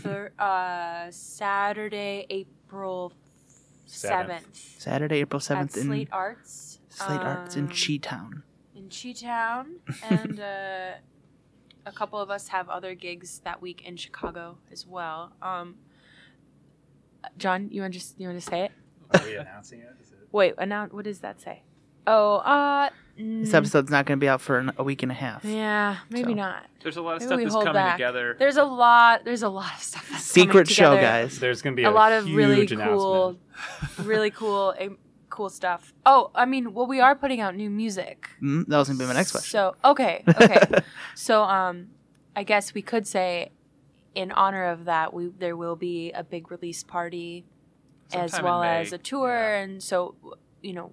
thir- [LAUGHS] uh, Saturday, April Seventh. 7th. Saturday, April At seventh in Slate Arts. Slate Arts in um, Chi Town. in Chi-Town, [LAUGHS] and uh, a couple of us have other gigs that week in Chicago as well. Um, John, you want to just you want to say it? Are we announcing it? Is it? Wait, announce. What does that say? Oh, uh, This mm, episode's not going to be out for an, a week and a half. yeah, maybe So. not. There's a lot of Maybe stuff we that's hold coming back. together. There's a lot. There's a lot of stuff. That's coming Secret show, together. guys. There's going to be A a, lot of really cool, announcement. [LAUGHS] really cool cool stuff. Oh, I mean, well, we are putting out new music. Mm, that was gonna be my next question. So okay, okay. [LAUGHS] so um, I guess we could say, in honor of that, we there will be a big release party, as Sometime in well as a tour, yeah. and so you know,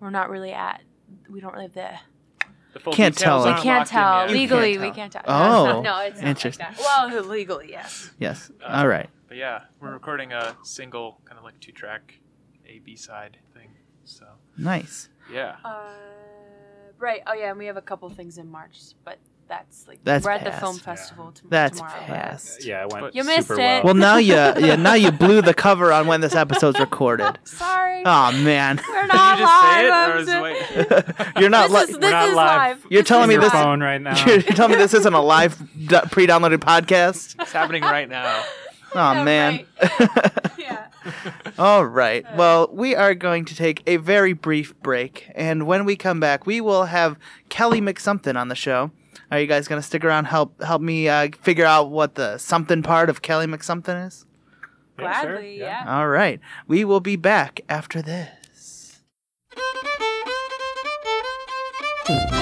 we're not really at. We don't really have the. The Can't tell. We can't tell yet. You legally. can't We tell. can't tell. [LAUGHS] Oh, [LAUGHS] no, it's not interesting. Like that. Well, [LAUGHS] legally, yes. yes. Uh, All right. But yeah, we're recording a single, kind of like two track A B side thing. So Nice. yeah. Uh, right. Oh yeah, and we have a couple things in March, but that's like That's we're at the past. film Yeah. festival tom- That's tomorrow. but- past. Yeah, it went But- You missed super it. well. Well, now you [LAUGHS] yeah now you blew the cover on when this episode's recorded. [LAUGHS] Sorry, Oh man, we're Did not you just say live. it, or is [LAUGHS] you're not. this Li- is, We're not is live. live. You're This telling is me this- phone right now. you're telling me this isn't a live d- pre-downloaded podcast? it's happening right now. Oh Yeah, man. yeah. All right. Uh. Well, we are going to take a very brief break, and when we come back, we will have Kelly McSomething on the show. Are you guys gonna stick around? Help help me uh, figure out what the something part of Kelly McSomething is. Gladly, yeah. yeah. All right. We will be back after this. [LAUGHS]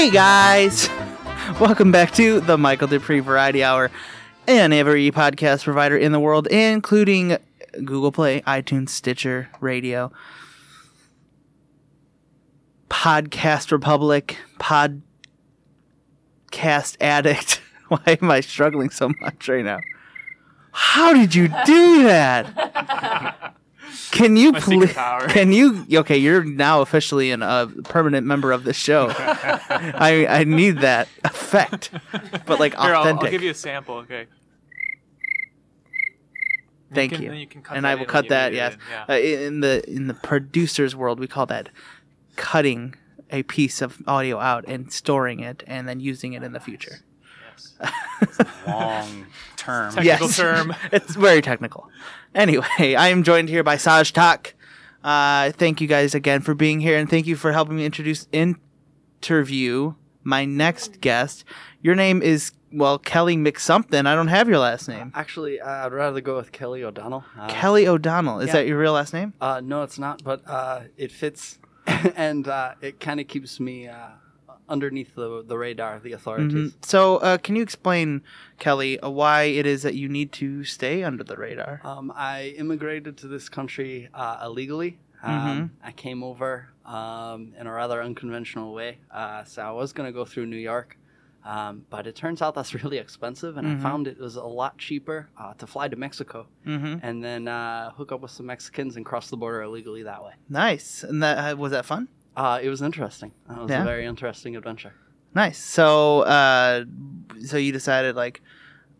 Hey guys! Welcome back to the Michael Dupree Variety Hour and every podcast provider in the world, including Google Play, iTunes, Stitcher, Radio, Podcast Republic, Podcast Addict. [LAUGHS] Why am I struggling so much right now? How did you do that? [LAUGHS] Can you please? Can you? Okay, you're now officially an, a permanent member of the show. [LAUGHS] I I need that effect, but like Here, I'll, authentic. I'll give you a sample. Okay. Thank can- you. then you can cut and that I will when cut that. Yes, yeah. uh, in in the in the producer's world, we call that cutting a piece of audio out and storing it, and then using it in the future. Yes. [LAUGHS] Long term. Technical term. [LAUGHS] it's very technical. Anyway, [LAUGHS] I am joined here by saajtak. Uh, thank you guys again for being here, and thank you for helping me introduce interview my next guest. Your name is well Kelly McSomething. I don't have your last name. Actually, uh, I'd rather go with Kelly O'Donnell. Uh, Kelly O'Donnell. Is yeah. that your real last name? Uh, no, it's not, but uh, it fits, [LAUGHS] and uh, it kind of keeps me uh, underneath the the radar of the authorities. Mhm. So, uh, can you explain, Kelly, uh, why it is that you need to stay under the radar? Um, I immigrated to this country uh, illegally. Um, I came over um, in a rather unconventional way. Uh, so I was going to go through New York, um, but it turns out that's [LAUGHS] really expensive, and Mhm. I found it was a lot cheaper uh, to fly to Mexico Mm-hmm. and then uh, hook up with some Mexicans and cross the border illegally that way. Nice. And that uh, was that fun? Uh, it was interesting. It was Yeah? a very interesting adventure. Nice. So, uh, so you decided like,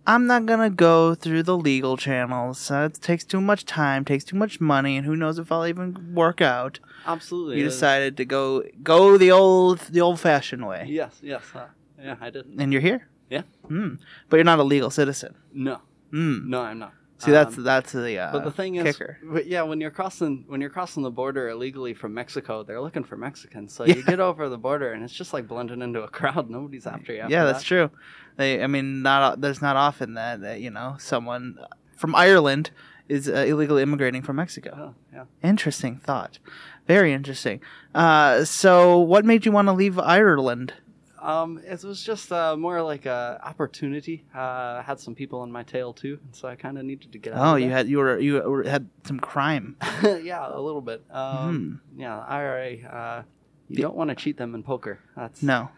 I'm not gonna go through the legal channels. Uh, it takes too much time, takes too much money, and who knows if I'll even work out. Absolutely. You it was- decided to go go the old the old fashioned way, Yes, yes. Uh, yeah, I did. and you're here. Yeah. Hmm. But you're not a legal citizen. No, Hmm. no, I'm not. See, that's Um, that's the uh, but the thing is, kicker. yeah, when you're crossing when you're crossing the border illegally from Mexico, they're looking for Mexicans. So [LAUGHS] Yeah. you get over the border, and it's just like blending into a crowd. Nobody's after you. After yeah, that's that. true. They, I mean, not there's not often that, that you know someone from Ireland is uh, illegally immigrating from Mexico. Oh, yeah. Interesting thought. Very interesting. Uh, so, what made you want to leave Ireland? Um, it was just uh, more like a opportunity. Uh, I had some people on my tail too, and so I kind of needed to get. out Oh, of you had you were you were, had some crime. [LAUGHS] yeah, a little bit. Um, Yeah, IRA. Uh, you don't want to cheat them in poker. That's No.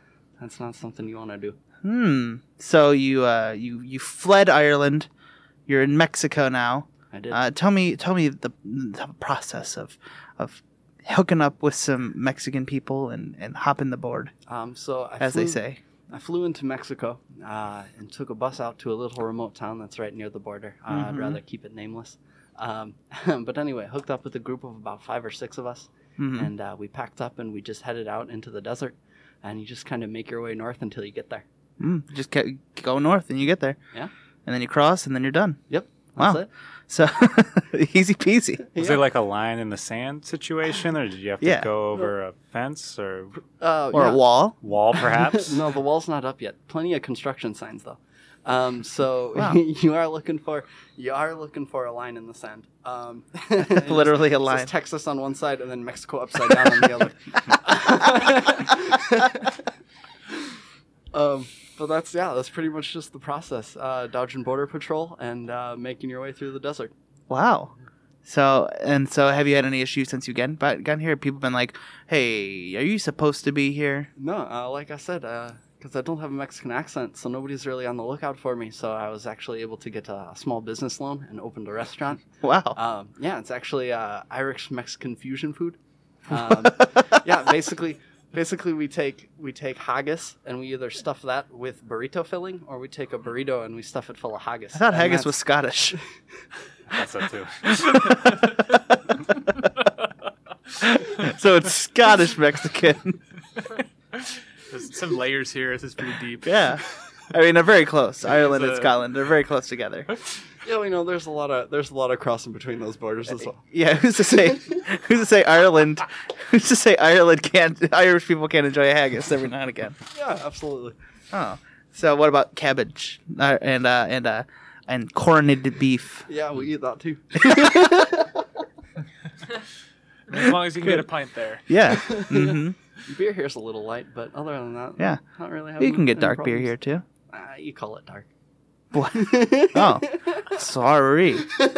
That's not something you want to do. Hmm. So you uh you you fled Ireland. You're in Mexico now. I did. Uh, tell me tell me the, the process of of hooking up with some Mexican people and and hopping the board, um, so I as flew, they say. I flew into Mexico uh, and took a bus out to a little remote town that's right near the border. Uh, I'd Mhm. rather keep it nameless. Um, [LAUGHS] but anyway, hooked up with a group of about five or six of us, Mhm. and uh, we packed up and we just headed out into the desert. And you just kind of make your way north until you get there. Mm, just ke- go north and you get there. Yeah. And then you cross and then you're done. Yep. Wow. It. So [LAUGHS] easy peasy. Was Yeah. it like a line in the sand situation, or did you have to Yeah. go over a fence or Uh, Or yeah. a wall. wall, perhaps? [LAUGHS] no, the wall's not up yet. Plenty of construction signs though. Um, so Wow. [LAUGHS] you are looking for you are looking for a line in the sand. Um, it just Literally a line. Texas on one side and then Mexico upside down on the other. um, but that's yeah, that's pretty much just the process. Uh, dodging border patrol and uh, making your way through the desert. Wow. So and so, have you had any issues since you get gotten here? People been like, "Hey, are you supposed to be here?" No, uh, like I said, because I don't have a Mexican accent, so nobody's really on the lookout for me. So I was actually able to get a small business loan and opened a restaurant. [LAUGHS] Wow. Um, yeah, it's actually uh, Irish Mexican fusion food. [LAUGHS] Um, yeah, basically, basically we take we take haggis and we either stuff that with burrito filling, or we take a burrito and we stuff it full of haggis. I thought And haggis was Scottish. [LAUGHS] That's that too. [LAUGHS] so it's Scottish Mexican. There's some layers here. This is pretty deep. yeah. I mean, they're very close. Ireland and Scotland, they're very close together. [LAUGHS] Yeah, we know there's a lot of there's a lot of crossing between those borders as well. Yeah, who's to say? Who's to say Ireland? Who's to say Ireland can't? Irish people can't enjoy a haggis every now and again. Yeah, absolutely. Oh, so what about cabbage uh, and uh, and uh, and coronated beef? Yeah, we eat that too. [LAUGHS] As long as you can get a pint there. Yeah. [LAUGHS] hmm beer here's a little light, but other than that, Yeah. not really. You can get any dark beer here too. Uh, you call it dark. What? [LAUGHS] Oh, sorry. [LAUGHS]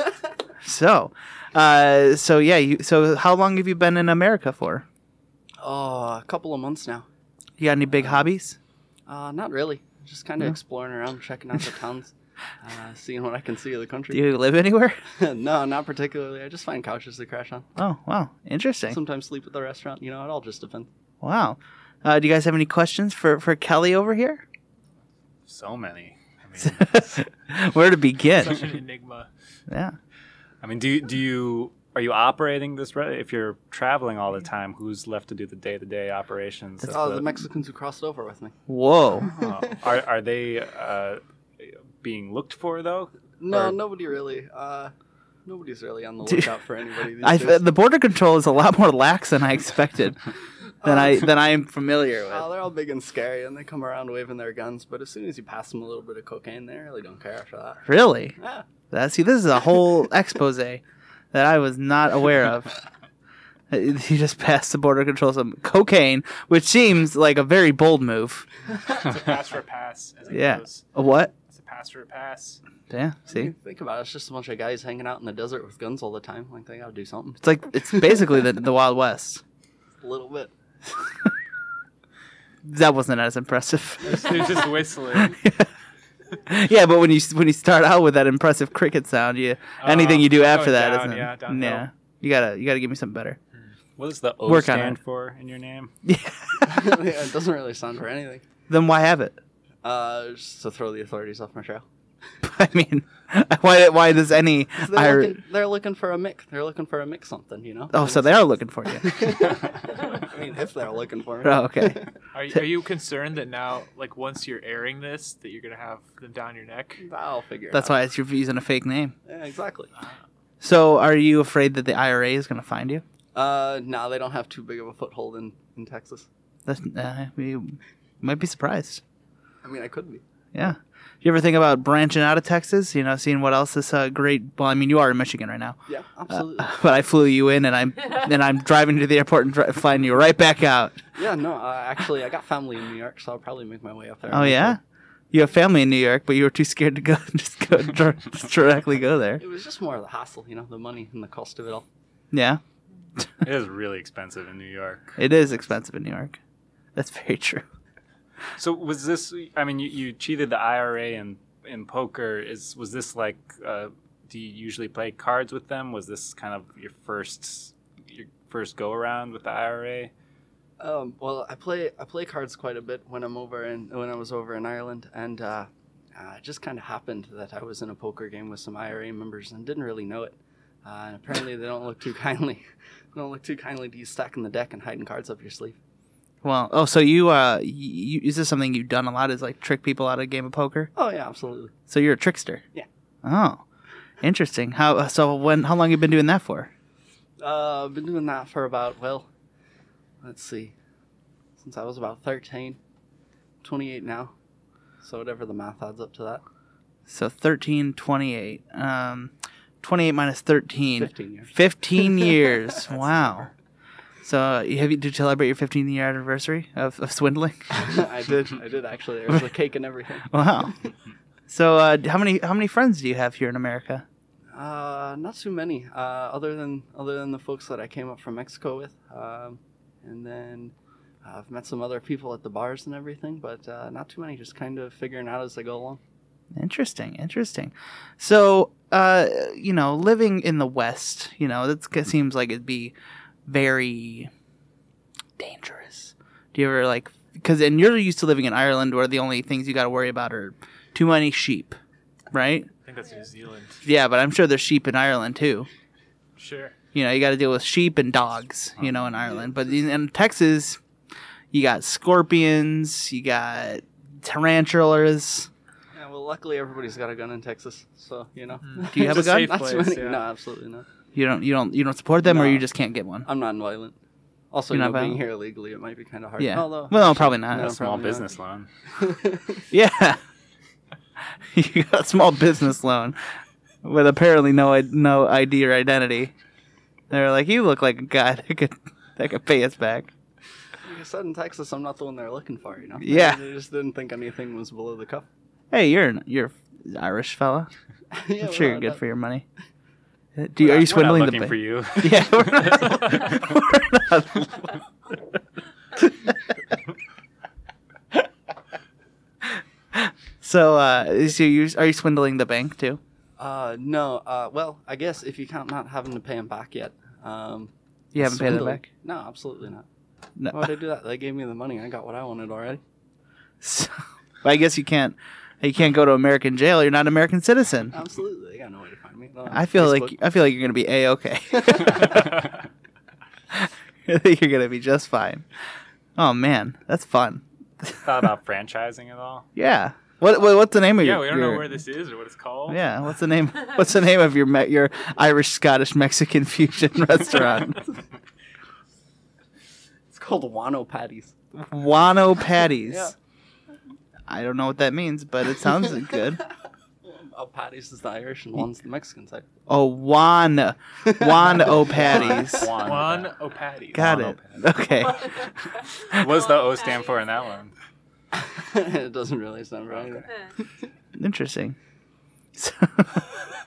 So, uh, so yeah. You. So, how long have you been in America for? Oh, a couple of months now. You got any big hobbies? Uh, not really. Just kind of No? exploring around, checking out the towns, [LAUGHS] uh, seeing what I can see of the country. Do country. you live anywhere? no, not particularly. I just find couches to crash on. Oh, wow, interesting. Sometimes sleep at the restaurant. You know, it all just depends. Wow. Uh, do you guys have any questions for for Kelly over here? So many. I mean, [LAUGHS] Where to begin? Such an enigma. Yeah. I mean, do you, do you are you operating this? Re- if you're traveling all the time, who's left to do the day to day operations? of Oh, the Mexicans who crossed over with me. Whoa. [LAUGHS] Oh, are are they uh, being looked for though? No, Or- nobody really. Uh, nobody's really on the [LAUGHS] Dude, lookout for anybody. These I, days. the border control is a lot more lax than I expected. Than oh. I than I am [LAUGHS] familiar with. Oh, they're all big and scary, and they come around waving their guns. But as soon as you pass them a little bit of cocaine, they really don't care after that. Really? Yeah. That, see, this is a whole [LAUGHS] expose that I was not aware of. Uh, [LAUGHS] he just passed the border control some cocaine, which seems like a very bold move. It's a pass for a pass. As it Yeah. goes. A what? It's a pass for a pass. Yeah. I See, mean, think about it. It's just a bunch of guys hanging out in the desert with guns all the time. Like they gotta do something. it's like it's basically the the Wild West. A little bit. [LAUGHS] That wasn't as impressive. [LAUGHS] They're just whistling. [LAUGHS] yeah, but when you when you start out with that impressive cricket sound, you anything you do after going that down, isn't. yeah, downhill. yeah. You gotta you gotta give me something better. What does the O Work on stand it. for in your name? Yeah. yeah, it doesn't really sound for anything. then why have it? Uh, just to throw the authorities off my trail. [LAUGHS] I mean, why why does any? They're, Ir- looking, they're looking for a mix. They're looking for a mix something, you know. oh, so they are looking for you. [LAUGHS] I mean, if they're looking for me. Oh, okay. Are, you- are you concerned that now, like once you're airing this, that you're gonna have them down your neck? I'll figure. That's it out. why it's you're using a fake name. Yeah, exactly. So, are you afraid that the IRA is going to find you? Uh, no, they don't have too big of a foothold in in Texas. That's, uh, you might be surprised. I mean, I could be. Yeah. You ever think about branching out of Texas? You know, seeing what else is uh, great. Well, I mean, you are in Michigan right now, Yeah, absolutely. [LAUGHS] but I flew you in, and I'm and I'm driving to the airport and dri- flying you right back out. yeah, no. Uh, actually, I got family in New York, so I'll probably make my way up there. Oh yeah, you have family in New York, but you were too scared to go [LAUGHS] just go dir- just directly go there. It was just more of the hassle, you know, the money and the cost of it all. Yeah, It is really expensive in New York. it is expensive in New York. That's very true. So was this? I mean, you, you cheated the IRA in in poker. Is was this like? Uh, do you usually play cards with them? Was this kind of your first your first go around with the IRA? Um, well, I play I play cards quite a bit when I'm over in when I was over in Ireland, and uh, uh, it just kind of happened that I was in a poker game with some IRA members and didn't really know it. Uh, and apparently, they don't look too [LAUGHS] kindly. [LAUGHS] don't look too kindly to you stacking the deck and hiding cards up your sleeve. Well, oh, so you uh, you, is this something you've done a lot? Is like trick people out of a game of poker? Oh yeah, absolutely. So you're a trickster. Yeah. Oh, interesting. How so? When? How long you been doing that for? Uh, I've been doing that for about well, let's see, since I was about 13, 28 now. So whatever the math adds up to that. So 13, 28. Um, 28 minus 13. 15 years. 15 years. [LAUGHS] wow. So uh, you- have you did you celebrate your 15 year anniversary of, of swindling? [LAUGHS] I did. I did actually. There was a cake and everything. [LAUGHS] wow. So uh, how many how many friends do you have here in America? Uh, not too many. Uh, other than other than the folks that I came up from Mexico with, um, and then uh, I've met some other people at the bars and everything, but uh, not too many. Just kind of figuring out as I go along. Interesting, interesting. So, uh, you know, living in the West, you know, that seems like it'd be very dangerous. Do you ever like because and you're used to living in Ireland, where the only things you got to worry about are too many sheep, right? I think that's New Zealand. Yeah, but I'm sure there's sheep in Ireland too. Sure. You know, you got to deal with sheep and dogs, you know, in Ireland. But in, in Texas, you got scorpions, you got tarantulas. Yeah, well, luckily everybody's got a gun in Texas, so you know. Hmm. Do you have a gun? safe not too place, many. yeah. No, absolutely not. You don't, you don't, you don't support them, or you just can't get one. I'm not violent. Also, You're you not know, being here illegally, it might be kind of hard. Yeah. Although, Well, probably not. No, a small probably not. business loan. [LAUGHS] Yeah, [LAUGHS] you got a small business loan with apparently no i- no ID or identity. They're like, you look like a guy that could that could pay us back. Like I said, in Texas, I'm not the one they're looking for. You know. Yeah. They just didn't think anything was below the cup. Hey, you're an, you're Irish fella. [LAUGHS] yeah, I'm sure you're good that- for your money. Do you, are We're you not swindling the looking bank? for you? [LAUGHS] Yeah, we're not. we're [LAUGHS] not. [LAUGHS] so, uh, so you are you swindling the bank too? Uh, no. Uh, well, I guess if you count not having to pay them back yet. Um, You haven't paid them swindling- back. No, absolutely not. No. Why would I do that? They gave me the money. I got what I wanted already. So, I guess you can't. You can't go to American jail. You're not an American citizen. Absolutely, they got no way to find me. No, I feel Facebook. like I feel like you're gonna be a okay. [LAUGHS] [LAUGHS] I think you're gonna be just fine. Oh man, that's fun. [LAUGHS] Thought about franchising at all? Yeah. What, what what's the name of Yeah, your? Yeah, we don't your- know where this is or what it's called. Yeah, what's the name? What's the name of your me- your Irish Scottish Mexican fusion restaurant? it's called Wano Patties. Wano Patties. Yeah. I don't know what that means, but it sounds [LAUGHS] good. [LAUGHS] Oh, patties is the Irish and one's the Mexican side. Oh, Juan Juan O Patties. [LAUGHS] Juan. Juan O'Patty. Got Juan it. O Okay. What does the O stand for in that one? it doesn't really sound right. either. Interesting. So,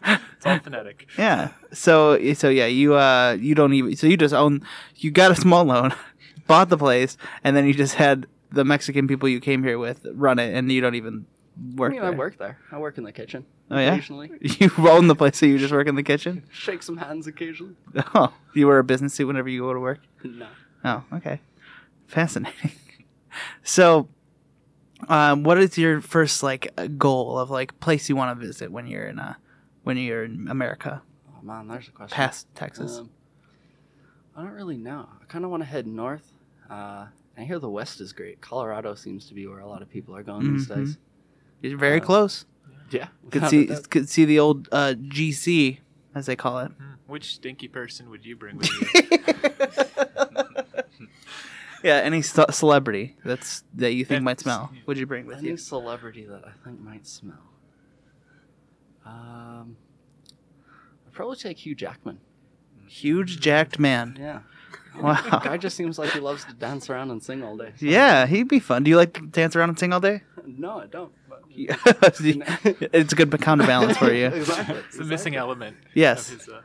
It's all phonetic. yeah. So so yeah, you uh you don't even so you just own you got a small loan, bought the place, and then you just had the Mexican people you came here with run it, and you don't even I work mean, there. I work there. I work in the kitchen. Oh, yeah? Occasionally. [LAUGHS] You own the place, so you just work in the kitchen. [LAUGHS] Shake some hands occasionally. Oh, you wear a business suit whenever you go to work. No. Oh, okay, fascinating. [LAUGHS] So, um, what is your first like uh, goal of like place you want to visit when you're in uh when you're in America, Oh man, there's a question. past Texas? Um, I don't really know. I kind of want to head north. Uh, I hear the west is great. Colorado seems to be where a lot of people are going these Mhm. days. You're very uh, close. Yeah. Could see a could see the old uh, GC as they call it. Hmm. Which stinky person would you bring with you? [LAUGHS] [LAUGHS] yeah, any ce- celebrity that's that you think might That's- smell, would you bring with you? Any you? celebrity that I think might smell. Um, I'd probably take Hugh Jackman. Huge jacked man. Yeah. [LAUGHS] Wow. Guy just seems like he loves to dance around and sing all day. so- Yeah, he'd be fun. Do you like to dance around and sing all day? [LAUGHS] No, I don't. But [LAUGHS] it's a good counterbalance for you. exactly. It's the missing element. Yes, Of his, uh,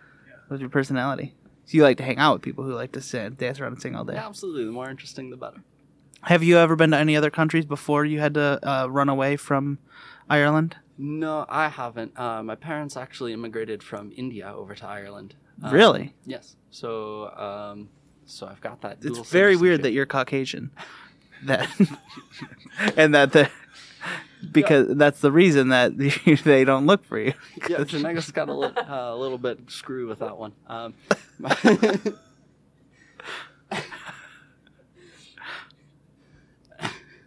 with your personality. So you like to hang out with people who like to sing, dance around and sing all day. Yeah, absolutely. The more interesting, the better. Have you ever been to any other countries before you had to uh, run away from Ireland? No, I haven't. Uh, my parents actually immigrated from India over to Ireland. Um, really? Yes. So um, so I've got that. It's very weird that you're Caucasian. [LAUGHS] That [LAUGHS] and that the because that's the reason that [LAUGHS] they don't look for you. yeah, Janega's got a, li- uh, a little bit screw with that one. Um,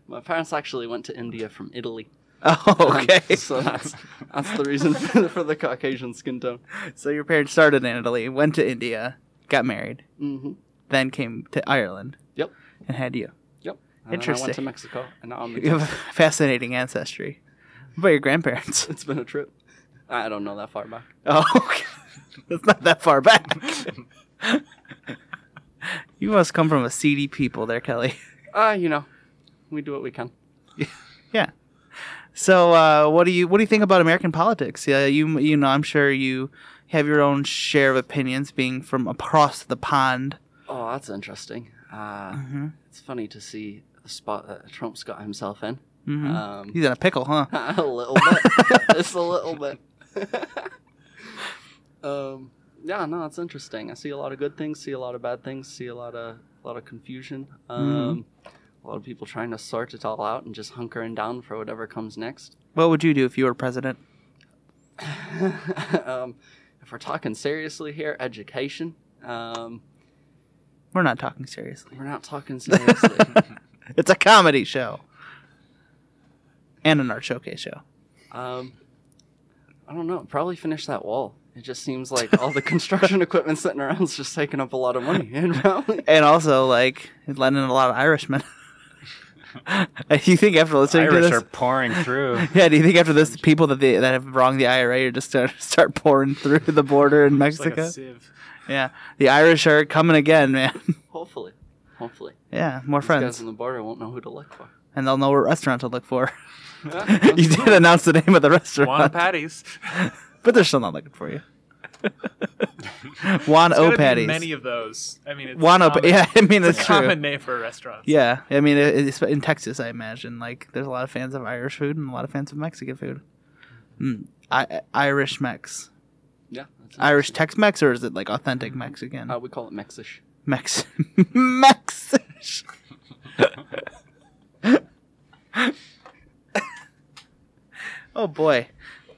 my, parents actually went to India from Italy. Oh, Um, okay. so that's that's the reason for, for the Caucasian skin tone. So your parents started in Italy, went to India, got married, hmm then came to Ireland Yep. and had you. Yep. And then I went Interesting. to Mexico, and now I'm. You have a [LAUGHS] fascinating ancestry. What about your grandparents? [LAUGHS] It's been a trip. I don't know that far back. Oh, [LAUGHS] okay. that's not that far back. you must come from a seedy people there, Kelly. Uh, you know, we do what we can. Yeah. So, uh, what do you what do you think about American politics? Yeah, you you know, I'm sure you have your own share of opinions, being from across the pond. Oh, that's interesting. Uh, Mhm. It's funny to see the spot that Trump's got himself in. Mhm. Um, He's in a pickle, huh? [LAUGHS] a little bit. [LAUGHS] Just a little bit. [LAUGHS] um, yeah, no, it's interesting. I see a lot of good things, see a lot of bad things, see a lot of a lot of confusion. Um, A lot of people trying to sort it all out and just hunkering down for whatever comes next. What would you do if you were president? um, if we're talking seriously here, education. Um, We're not talking seriously. we're not talking seriously. [LAUGHS] it's a comedy show and an art showcase show. Um, I don't know. Probably finish that wall. It just seems like all the construction equipment sitting around is just taking up a lot of money. [LAUGHS] And probably, And also, like, letting in a lot of Irishmen. do [LAUGHS] you think after listening Irish to this, are pouring through. yeah, do you think after this, people that they, that have wronged the IRA are just start start pouring through the border in It's like Mexico? a sieve. Yeah, the Irish are coming again, man. [LAUGHS] hopefully, hopefully, yeah, more these guys friends, on the border won't know who to look for. and they'll know what restaurant to look for. Yeah, [LAUGHS] [LAUGHS] you did announce the name of the restaurant. Juan restaurant, patties. but they're still not looking for you. Juan There's O gotta be patties. Many of those. I mean, it's Juan O. Yeah, I mean it's it's a true. common name for a restaurant. Yeah, I mean it, it's in Texas. I imagine like there's a lot of fans of Irish food and a lot of fans of Mexican food. Mm. I, Irish Mex, yeah, Irish. Tex-Mex, or is it like authentic Mexican? Uh, we call it Mexish. Mex, [LAUGHS] Mexish. [LAUGHS] oh boy!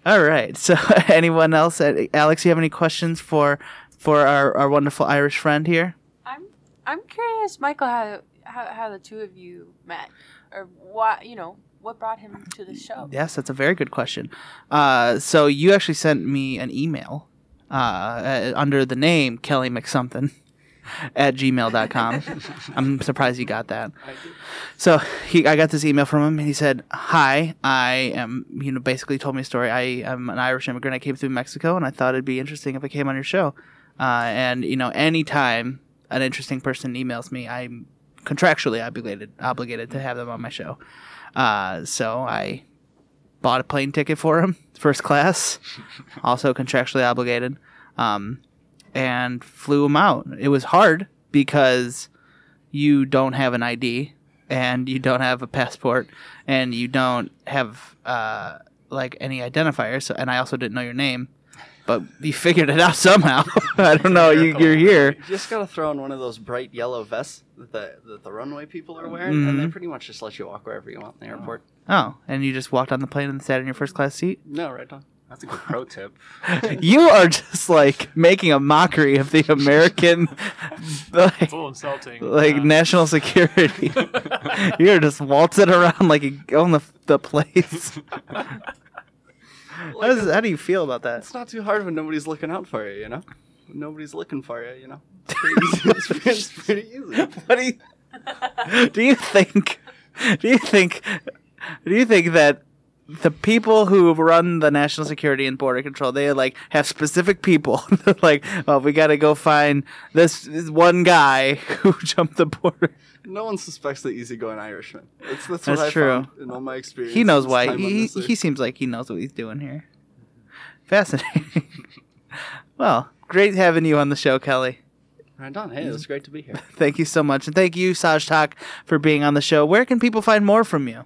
All right. So, [LAUGHS] anyone else? Uh, Alex, you have any questions for for our, our wonderful Irish friend here? I'm I'm curious, Michael, how how, how the two of you met, or what you know, what brought him to the show. Yes, that's a very good question. Uh, so you actually sent me an email uh, uh, under the name Kelly McSomething [LAUGHS] at gmail.com. [LAUGHS] I'm surprised you got that. So he, I got this email from him, and he said, "Hi, I am, you know, basically told me a story. I am an Irish immigrant. I came through Mexico, and I thought it'd be interesting if I came on your show. Uh, and you know, anytime an interesting person emails me, I'm contractually obligated obligated to have them on my show. Uh, so I bought a plane ticket for him, first class, [LAUGHS] also contractually obligated, um, and flew him out. It was hard because you don't have an ID and you don't have a passport and you don't have uh, like any identifier. So, and I also didn't know your name, but you figured it out somehow. [LAUGHS] I don't know. You, you're here. You just gotta throw in one of those bright yellow vests that the, that the runway people are wearing, and they Mhm. pretty much just let you walk wherever you want in the airport. Oh, and you just walked on the plane and sat in your first class seat. No, right on. That's a good pro tip. [LAUGHS] You are just like making a mockery of the American, [LAUGHS] like, It's a little insulting. like Uh, national security. You're just waltzing around like you own the the place. [LAUGHS] How, does, how do you feel about that? It's not too hard when nobody's looking out for you, you know? When nobody's looking for you, you know? [LAUGHS] It's pretty easy. It's pretty, easy. [LAUGHS] What do you do? You think? Do you think? Do you think that the people who run the national security and border control they like have specific people? Like, well, we got to go find this, this one guy who jumped the border. No one suspects the easygoing Irishman. It's, that's, That's what I true. found in all my experience. He knows why. He he seems like he knows what he's doing here. Fascinating. [LAUGHS] well, great having you on the show, Kelly. Right on. Hey, it was great to be here. [LAUGHS] Thank you so much, and thank you, saajtak, for being on the show. Where can people find more from you?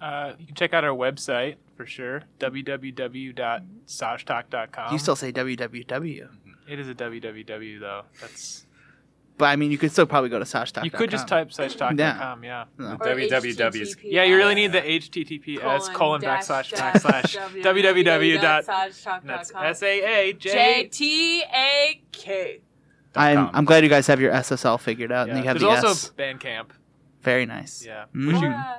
Uh, you can check out our website for sure. www.saajtak.com. You still say www. It is a www though. That's but I mean, you could still probably go to saajtak. You could just type saajtak.com, yeah. No. Or www 's Yeah, you really need the HTTPS colon dash backslash dash backslash www S A A J J. T A K. I'm com. I'm glad you guys have your SSL figured out Yeah. and you have There's the also S. Bandcamp. Very nice. Yeah. Mm. Which Uh,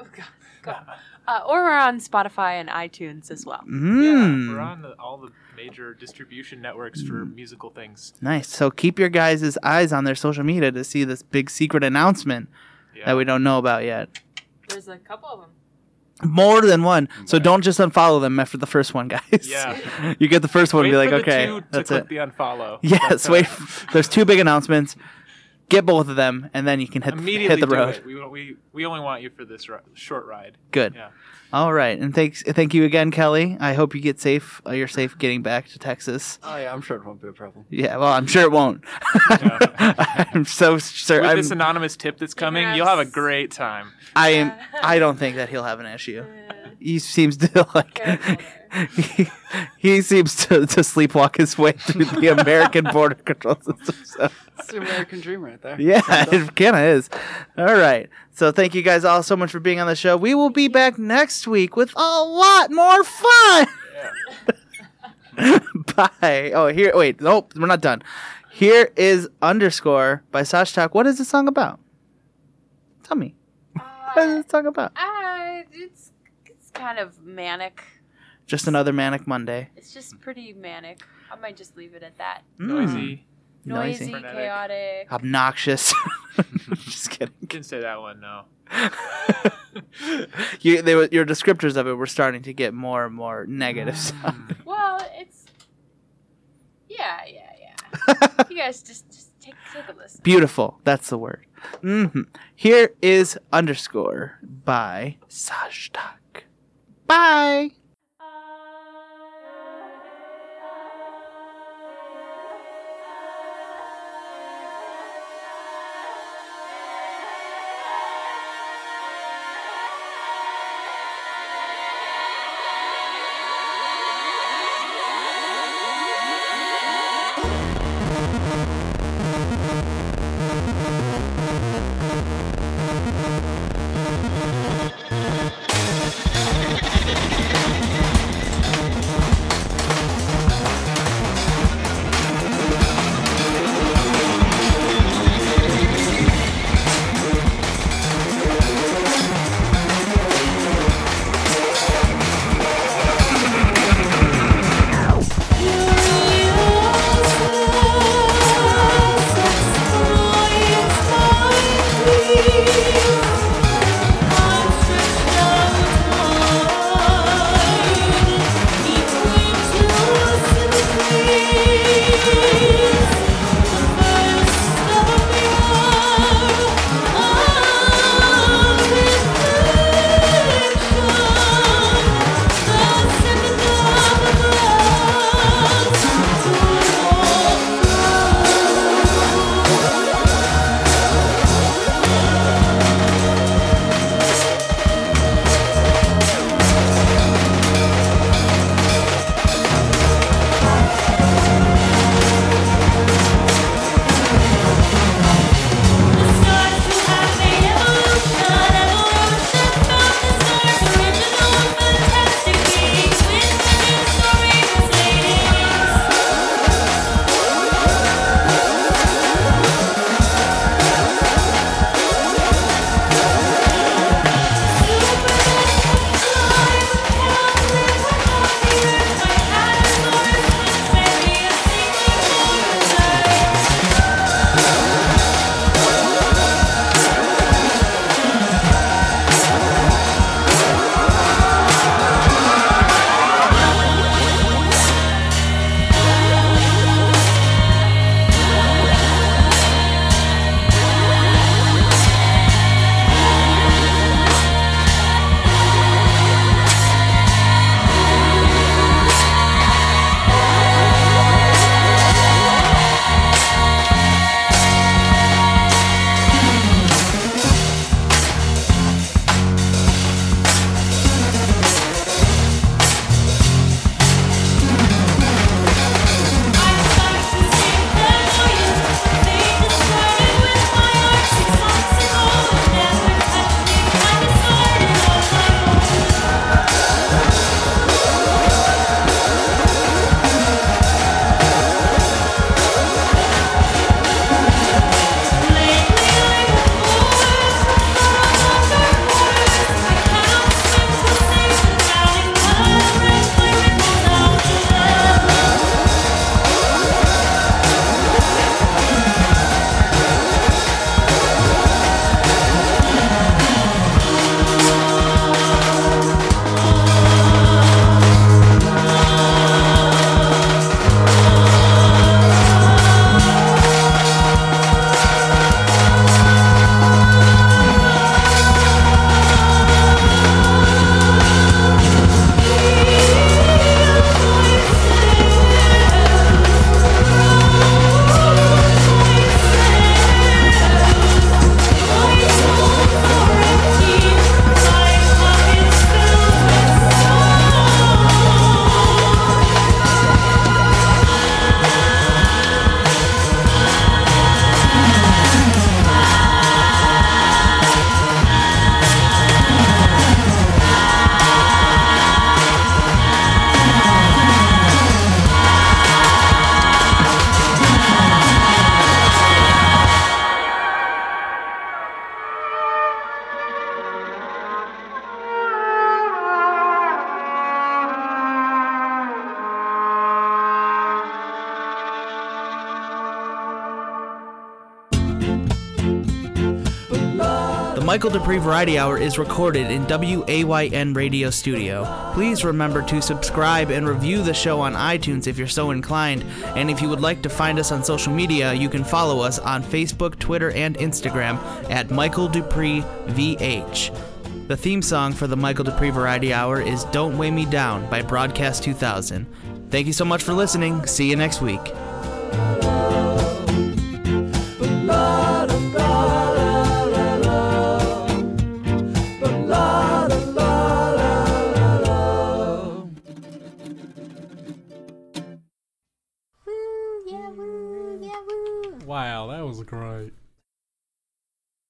oh, God, God. Uh, or we're on Spotify and iTunes as well. Mm. yeah, we're on the, all the major distribution networks for mm. musical things. Nice. So keep your guys' eyes on their social media to see this big secret announcement Yeah. that we don't know about yet. There's a couple of them. More than one. So don't just unfollow them after the first one, guys. Yeah. [LAUGHS] you get the first one Wait and be like, for the okay, two to that's click it. the unfollow. [LAUGHS] Yes, That's, wait. There's two big announcements. Get both of them, and then you can hit Immediately hit the do road. it. We, we, we only want you for this ri- short ride. Good. Yeah. All right, and thanks, thank you again, Kelly. I hope you get safe. Uh, you're safe getting back to Texas. Oh yeah, I'm sure it won't be a problem. Yeah, well, I'm sure it won't. [LAUGHS] I'm so sure. With I'm, this anonymous tip that's coming, Yes. you'll have a great time. I am. I don't think that he'll have an issue. He seems to [LAUGHS] like. Careful He, [LAUGHS] he seems to, to sleepwalk his way through the American [LAUGHS] border control system. So. It's the American dream right there. Yeah, it kind of is. All right. So thank you guys all so much for being on the show. We will be back next week with a lot more fun. [LAUGHS] Bye. Oh, here. Wait. Nope. We're not done. Here is underscore by saajtak. What is the song about? Tell me. What is Uh, the song about? uh, it's it's kind of manic. Just another manic Monday. It's just pretty manic. I might just leave it at that. Mm. Noisy. Noisy, Frenetic. chaotic. Obnoxious. [LAUGHS] [LAUGHS] Just kidding. Didn't say that one, no. [LAUGHS] you, they, were- your descriptors of it were starting to get more and more negative. sounding. Well, it's yeah, yeah, yeah. you guys just just take take a listen. Beautiful. That's the word. hmm Here is underscore by saajtak. Bye. Michael Dupree Variety Hour is recorded in WAYN Radio Studio. Please remember to subscribe and review the show on iTunes if you're so inclined. And if you would like to find us on social media, you can follow us on Facebook, Twitter, and Instagram at Michael Dupree VH. The theme song for the Michael Dupree Variety Hour is Don't Weigh Me Down by Broadcast 2000. Thank you so much for listening. See you next week.